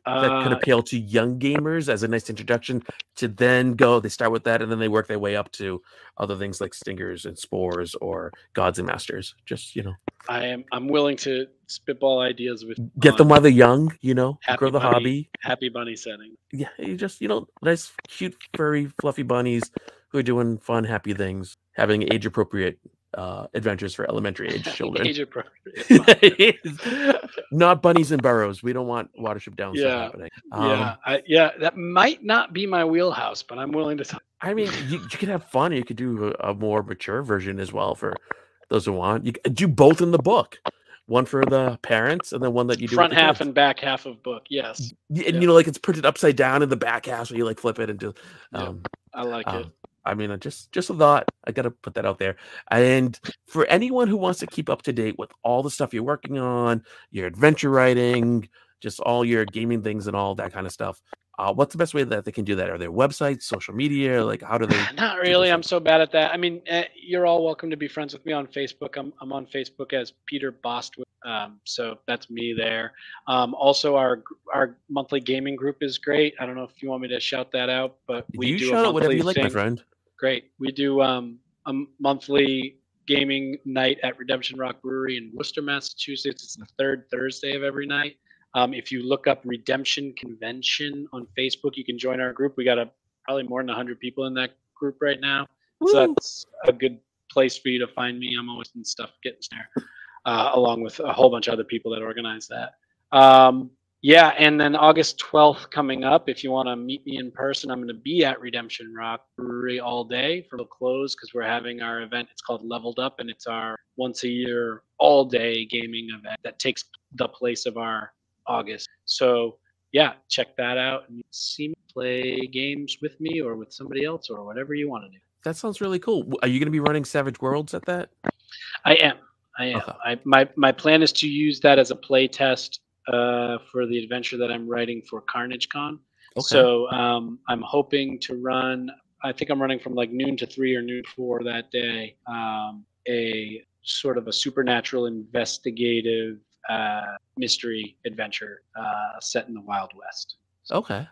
that could Uh, appeal to young gamers as a nice introduction to then go they start with that and then they work their way up to other things like stingers and spores or gods and masters just you know I am I'm willing to spitball ideas with get them while they're young you know grow the Bunny. hobby Happy Bunny setting. yeah you just you know nice cute furry fluffy bunnies who are doing fun happy things having age appropriate uh adventures for elementary age children Age not bunnies and burrows we don't want watership down Yeah. happening Um, yeah, I, yeah, that might not be my wheelhouse, but I'm willing to. T- I mean, you, you could have fun. You could do a, a more mature version as well for those who want. You do both in the book, one for the parents and then one that you do front half kids. and back half of book. Yes, and yeah. you know, like it's printed upside down in the back half, so you like flip it and do. Yeah. Um, I like it. I mean, just just a thought. I gotta put that out there. And for anyone who wants to keep up to date with all the stuff you're working on, your adventure writing, just all your gaming things and all that kind of stuff. Uh, what's the best way that they can do that? Are there websites, social media? Like, how do they? Not really. I'm so bad at that. I mean, uh, you're all welcome to be friends with me on Facebook. I'm, I'm on Facebook as Peter Bostwick. Um, so that's me there. Um, also, our our monthly gaming group is great. I don't know if you want me to shout that out, but we you do shout out whatever you like, my friend. Great. We do um, a monthly gaming night at Redemption Rock Brewery in Worcester, Massachusetts. It's the third Thursday of every night. Um, if you look up Redemption Convention on Facebook, you can join our group. We got a probably more than 100 people in that group right now. So Woo! that's a good place for you to find me. I'm always in stuff getting there, uh, along with a whole bunch of other people that organize that. Um, yeah, and then August 12th coming up. If you want to meet me in person, I'm going to be at Redemption Rock Brewery all day for the close because we're having our event. It's called Leveled Up, and it's our once a year all day gaming event that takes the place of our August. So yeah, check that out and see me play games with me or with somebody else or whatever you want to do. That sounds really cool. Are you going to be running Savage Worlds at that? I am. I am. Okay. I, my my plan is to use that as a play test uh, for the adventure that I'm writing for Carnage Con. Okay. So um, I'm hoping to run. I think I'm running from like noon to three or noon to four that day. Um, a sort of a supernatural investigative uh, mystery adventure uh, set in the Wild West. okay.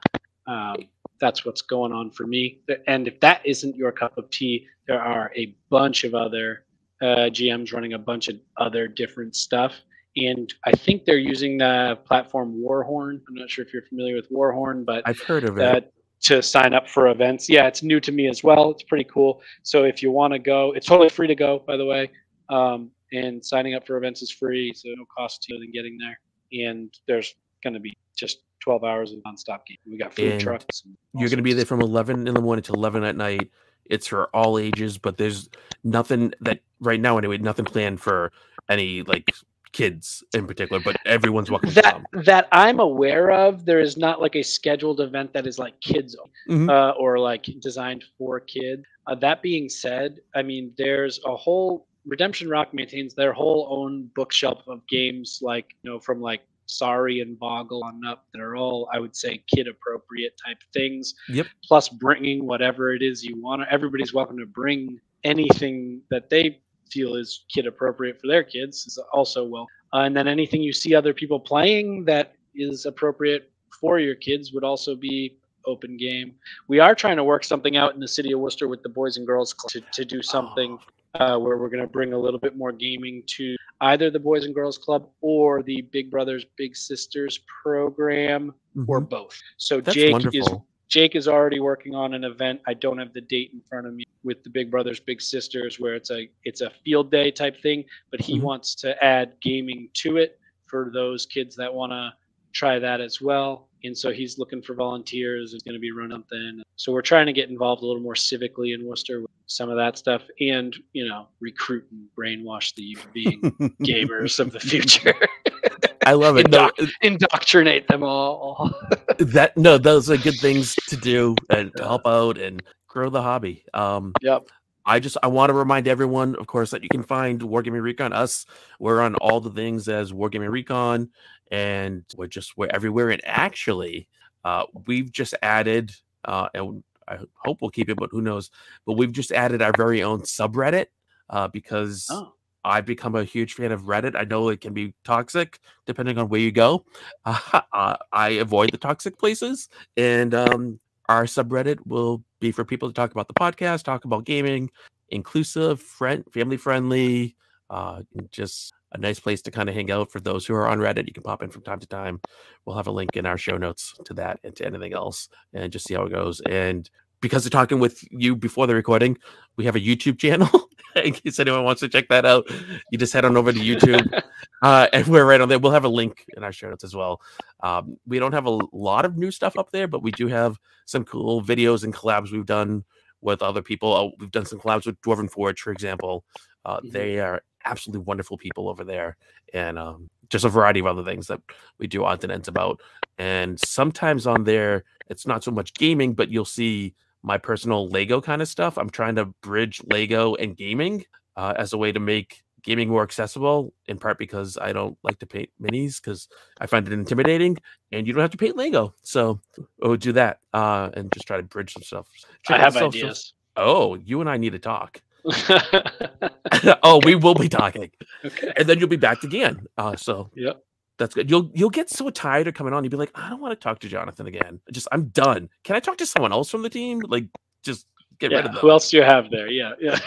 Um, that's what's going on for me. And if that isn't your cup of tea, there are a bunch of other uh, GMs running a bunch of other different stuff. And I think they're using the platform Warhorn. I'm not sure if you're familiar with Warhorn, but I've heard of it. uh, to sign up for events. Yeah, it's new to me as well. It's pretty cool. So if you want to go, it's totally free to go, by the way. Um, and signing up for events is free, so no cost to you than getting there. And there's going to be just 12 hours of nonstop game. We got food And trucks. and You're going to be there from 11 in the morning to 11 at night. It's for all ages, but there's nothing that right now anyway, nothing planned for any like kids in particular, but everyone's welcome to that come. that I'm aware of. There is not like a scheduled event that is like kids Mhm. uh, or like designed for kids. Uh, that being said, I mean, there's a whole Redemption Rock maintains their whole own bookshelf of games, like you know, from like Sorry and Boggle on up, that are all I would say kid appropriate type things. Yep. Plus, bringing whatever it is you want. Everybody's welcome to bring anything that they feel is kid appropriate for their kids is also well. uh, and then anything you see other people playing that is appropriate for your kids would also be open game. We are trying to work something out in the city of Worcester with the Boys and Girls Club to, to do something uh, where we're going to bring a little bit more gaming to either the Boys and Girls Club or the Big Brothers Big Sisters program mm-hmm. or both. So That's Jake wonderful. is Jake is already working on an event. I don't have the date in front of me with the Big Brothers Big Sisters where it's a it's a field day type thing, but he mm-hmm. wants to add gaming to it for those kids that want to try that as well and so he's looking for volunteers. It's going to be run something. So we're trying to get involved a little more civically in Worcester with some of that stuff, and you know, recruit and brainwash the youth being gamers of the future. I love it. No, indoctrinate them all. that no, those are good things to do and to help out and grow the hobby. Um, yep. I just I want to remind everyone, of course, that you can find Wargaming Recon. Us, we're on all the things as Wargaming Recon and we're just we're everywhere. And actually, uh, we've just added, uh, and I hope we'll keep it, but who knows? But we've just added our very own subreddit uh, because oh. I've become a huge fan of Reddit. I know it can be toxic depending on where you go. Uh, I avoid the toxic places, and um, our subreddit will be for people to talk about the podcast, talk about gaming, inclusive, friend, family friendly, uh, just a nice place to kind of hang out for those who are on Reddit. You can pop in from time to time. We'll have a link in our show notes to that and to anything else and just see how it goes. And because of talking with you before the recording, we have a YouTube channel. in case anyone wants to check that out, you just head on over to YouTube. uh, and we're right on there. We'll have a link in our show notes as well. Um, we don't have a lot of new stuff up there, but we do have some cool videos and collabs we've done with other people. Uh, we've done some collabs with Dwarven Forge, for example. Uh, mm-hmm. They are absolutely wonderful people over there, and um, just a variety of other things that we do odds and ends about. And sometimes on there, it's not so much gaming, but you'll see my personal Lego kind of stuff. I'm trying to bridge Lego and gaming uh, as a way to make gaming more accessible in part because I don't like to paint minis because I find it intimidating and you don't have to paint Lego. So we'll do that uh, and just try to bridge some stuff. Check I have ideas. Oh, you and I need to talk. oh, we will be talking. Okay. And then you'll be back again. Uh, so yep. That's good. You'll you'll get so tired of coming on. You'll be like, I don't want to talk to Jonathan again. Just I'm done. Can I talk to someone else from the team? Like, just get yeah, rid of them. Who else do you have there? Yeah, yeah.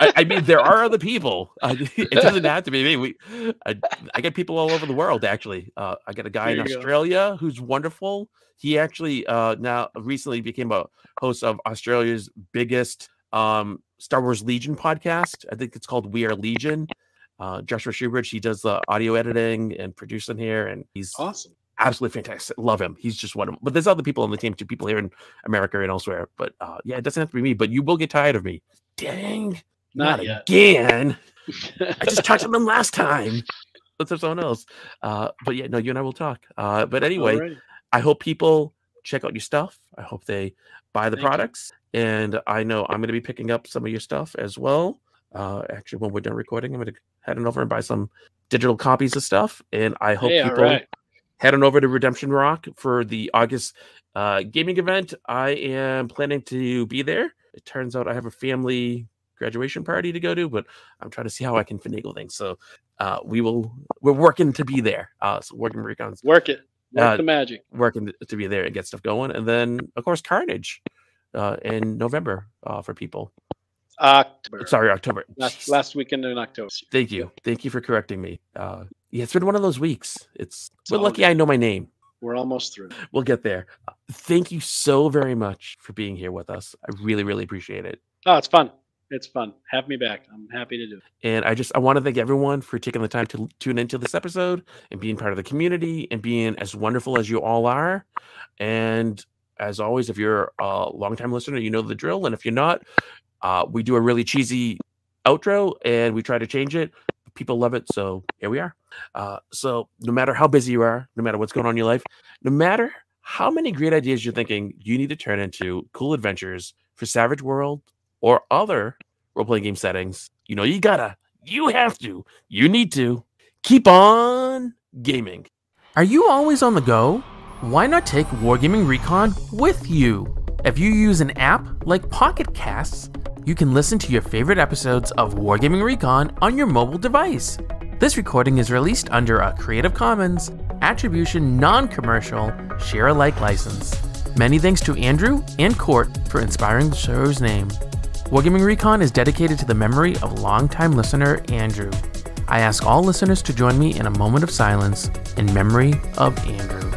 I, I, mean, there are other people. Uh, it doesn't have to be me. We, I, I get people all over the world. Actually, uh, I got a guy in Australia go. who's wonderful. He actually uh, now recently became a host of Australia's biggest um, Star Wars Legion podcast. I think it's called We Are Legion. Uh, Joshua Schubert, he does the audio editing and producing here, and he's awesome. Absolutely fantastic. Love him. He's just one of them. But there's other people on the team too, people here in America and elsewhere. But uh, yeah, it doesn't have to be me, but you will get tired of me. Dang. Not, not again. I just talked to them last time. Let's have someone else. Uh, but yeah, no, you and I will talk. Uh, but anyway, Alrighty. I hope people check out your stuff. I hope they buy the Thank products and I know I'm going to be picking up some of your stuff as well. Uh, actually, when we're done recording, I'm going to head on over and buy some digital copies of stuff, and I hope hey, people right. head on over to Redemption Rock for the August uh, gaming event. I am planning to be there. It turns out I have a family graduation party to go to, but I'm trying to see how I can finagle things. So uh, we will. We're working to be there. Uh, so working recons. Work it. Work uh, the magic. Working to be there and get stuff going, and then of course Carnage uh, in November uh, for people. October. Sorry, October. Last, last weekend in October. Thank you. Thank you for correcting me. Uh, yeah, it's been one of those weeks. It's, we're lucky good. I know my name. We're almost through. We'll get there. Uh, thank you so very much for being here with us. I really, really appreciate it. Oh, it's fun. It's fun. Have me back. I'm happy to do it. And I just I want to thank everyone for taking the time to tune into this episode and being part of the community and being as wonderful as you all are. And as always, if you're a longtime listener, you know the drill. And if you're not, uh, we do a really cheesy outro and we try to change it. People love it. So here we are. Uh, so no matter how busy you are, no matter what's going on in your life, no matter how many great ideas you're thinking you need to turn into cool adventures for Savage World or other role playing game settings, you know, you gotta, you have to, you need to keep on gaming. Are you always on the go? why not take Wargaming Recon with you? If you use an app like Pocket Casts, you can listen to your favorite episodes of Wargaming Recon on your mobile device. This recording is released under a Creative Commons Attribution Non Commercial Share Alike license. Many thanks to Andrew and Court for inspiring the show's name. Wargaming Recon is dedicated to the memory of longtime listener Andrew. I ask all listeners to join me in a moment of silence in memory of Andrew.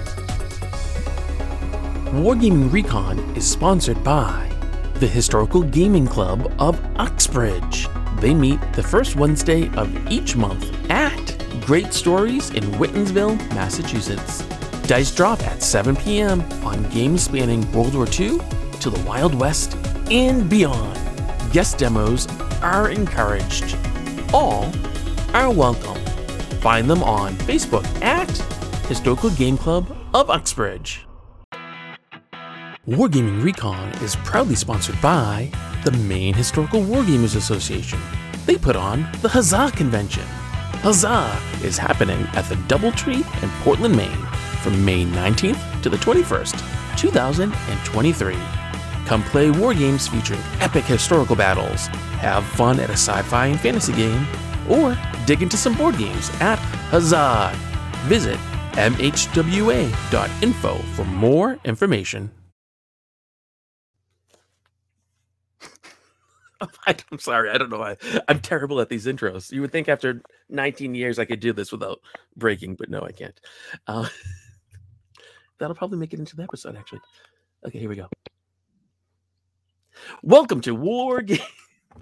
Wargaming Recon is sponsored by the Historical Gaming Club of Uxbridge. They meet the first Wednesday of each month at Great Stories in Whitinsville, Massachusetts. Dice drop at 7 p.m. on games spanning World War II to the Wild West and beyond. Guest demos are encouraged. All are welcome. Find them on Facebook at Historical Game Club of Uxbridge. Wargaming Recon is proudly sponsored by the Maine Historical Wargamers Association. They put on the Huzzah Convention. Huzzah is happening at the Doubletree in Portland, Maine from May 19th to the 21st, 2023. Come play war games featuring epic historical battles, have fun at a sci fi and fantasy game, or dig into some board games at Huzzah. Visit mhwa.info for more information. I'm sorry. I don't know why. I'm terrible at these intros. You would think after 19 years I could do this without breaking, but no, I can't. Uh, that'll probably make it into the episode, actually. Okay, here we go. Welcome to War Game.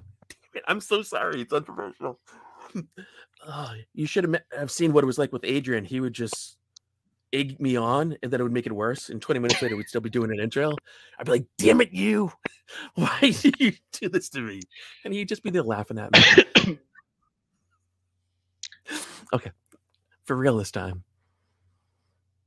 I'm so sorry. It's unprofessional. oh, you should have, have seen what it was like with Adrian. He would just egg me on and then it would make it worse. And 20 minutes later, we'd still be doing an intro. I'd be like, damn it, you. Why did you do this to me? And he'd just be there laughing at me. okay. For real this time.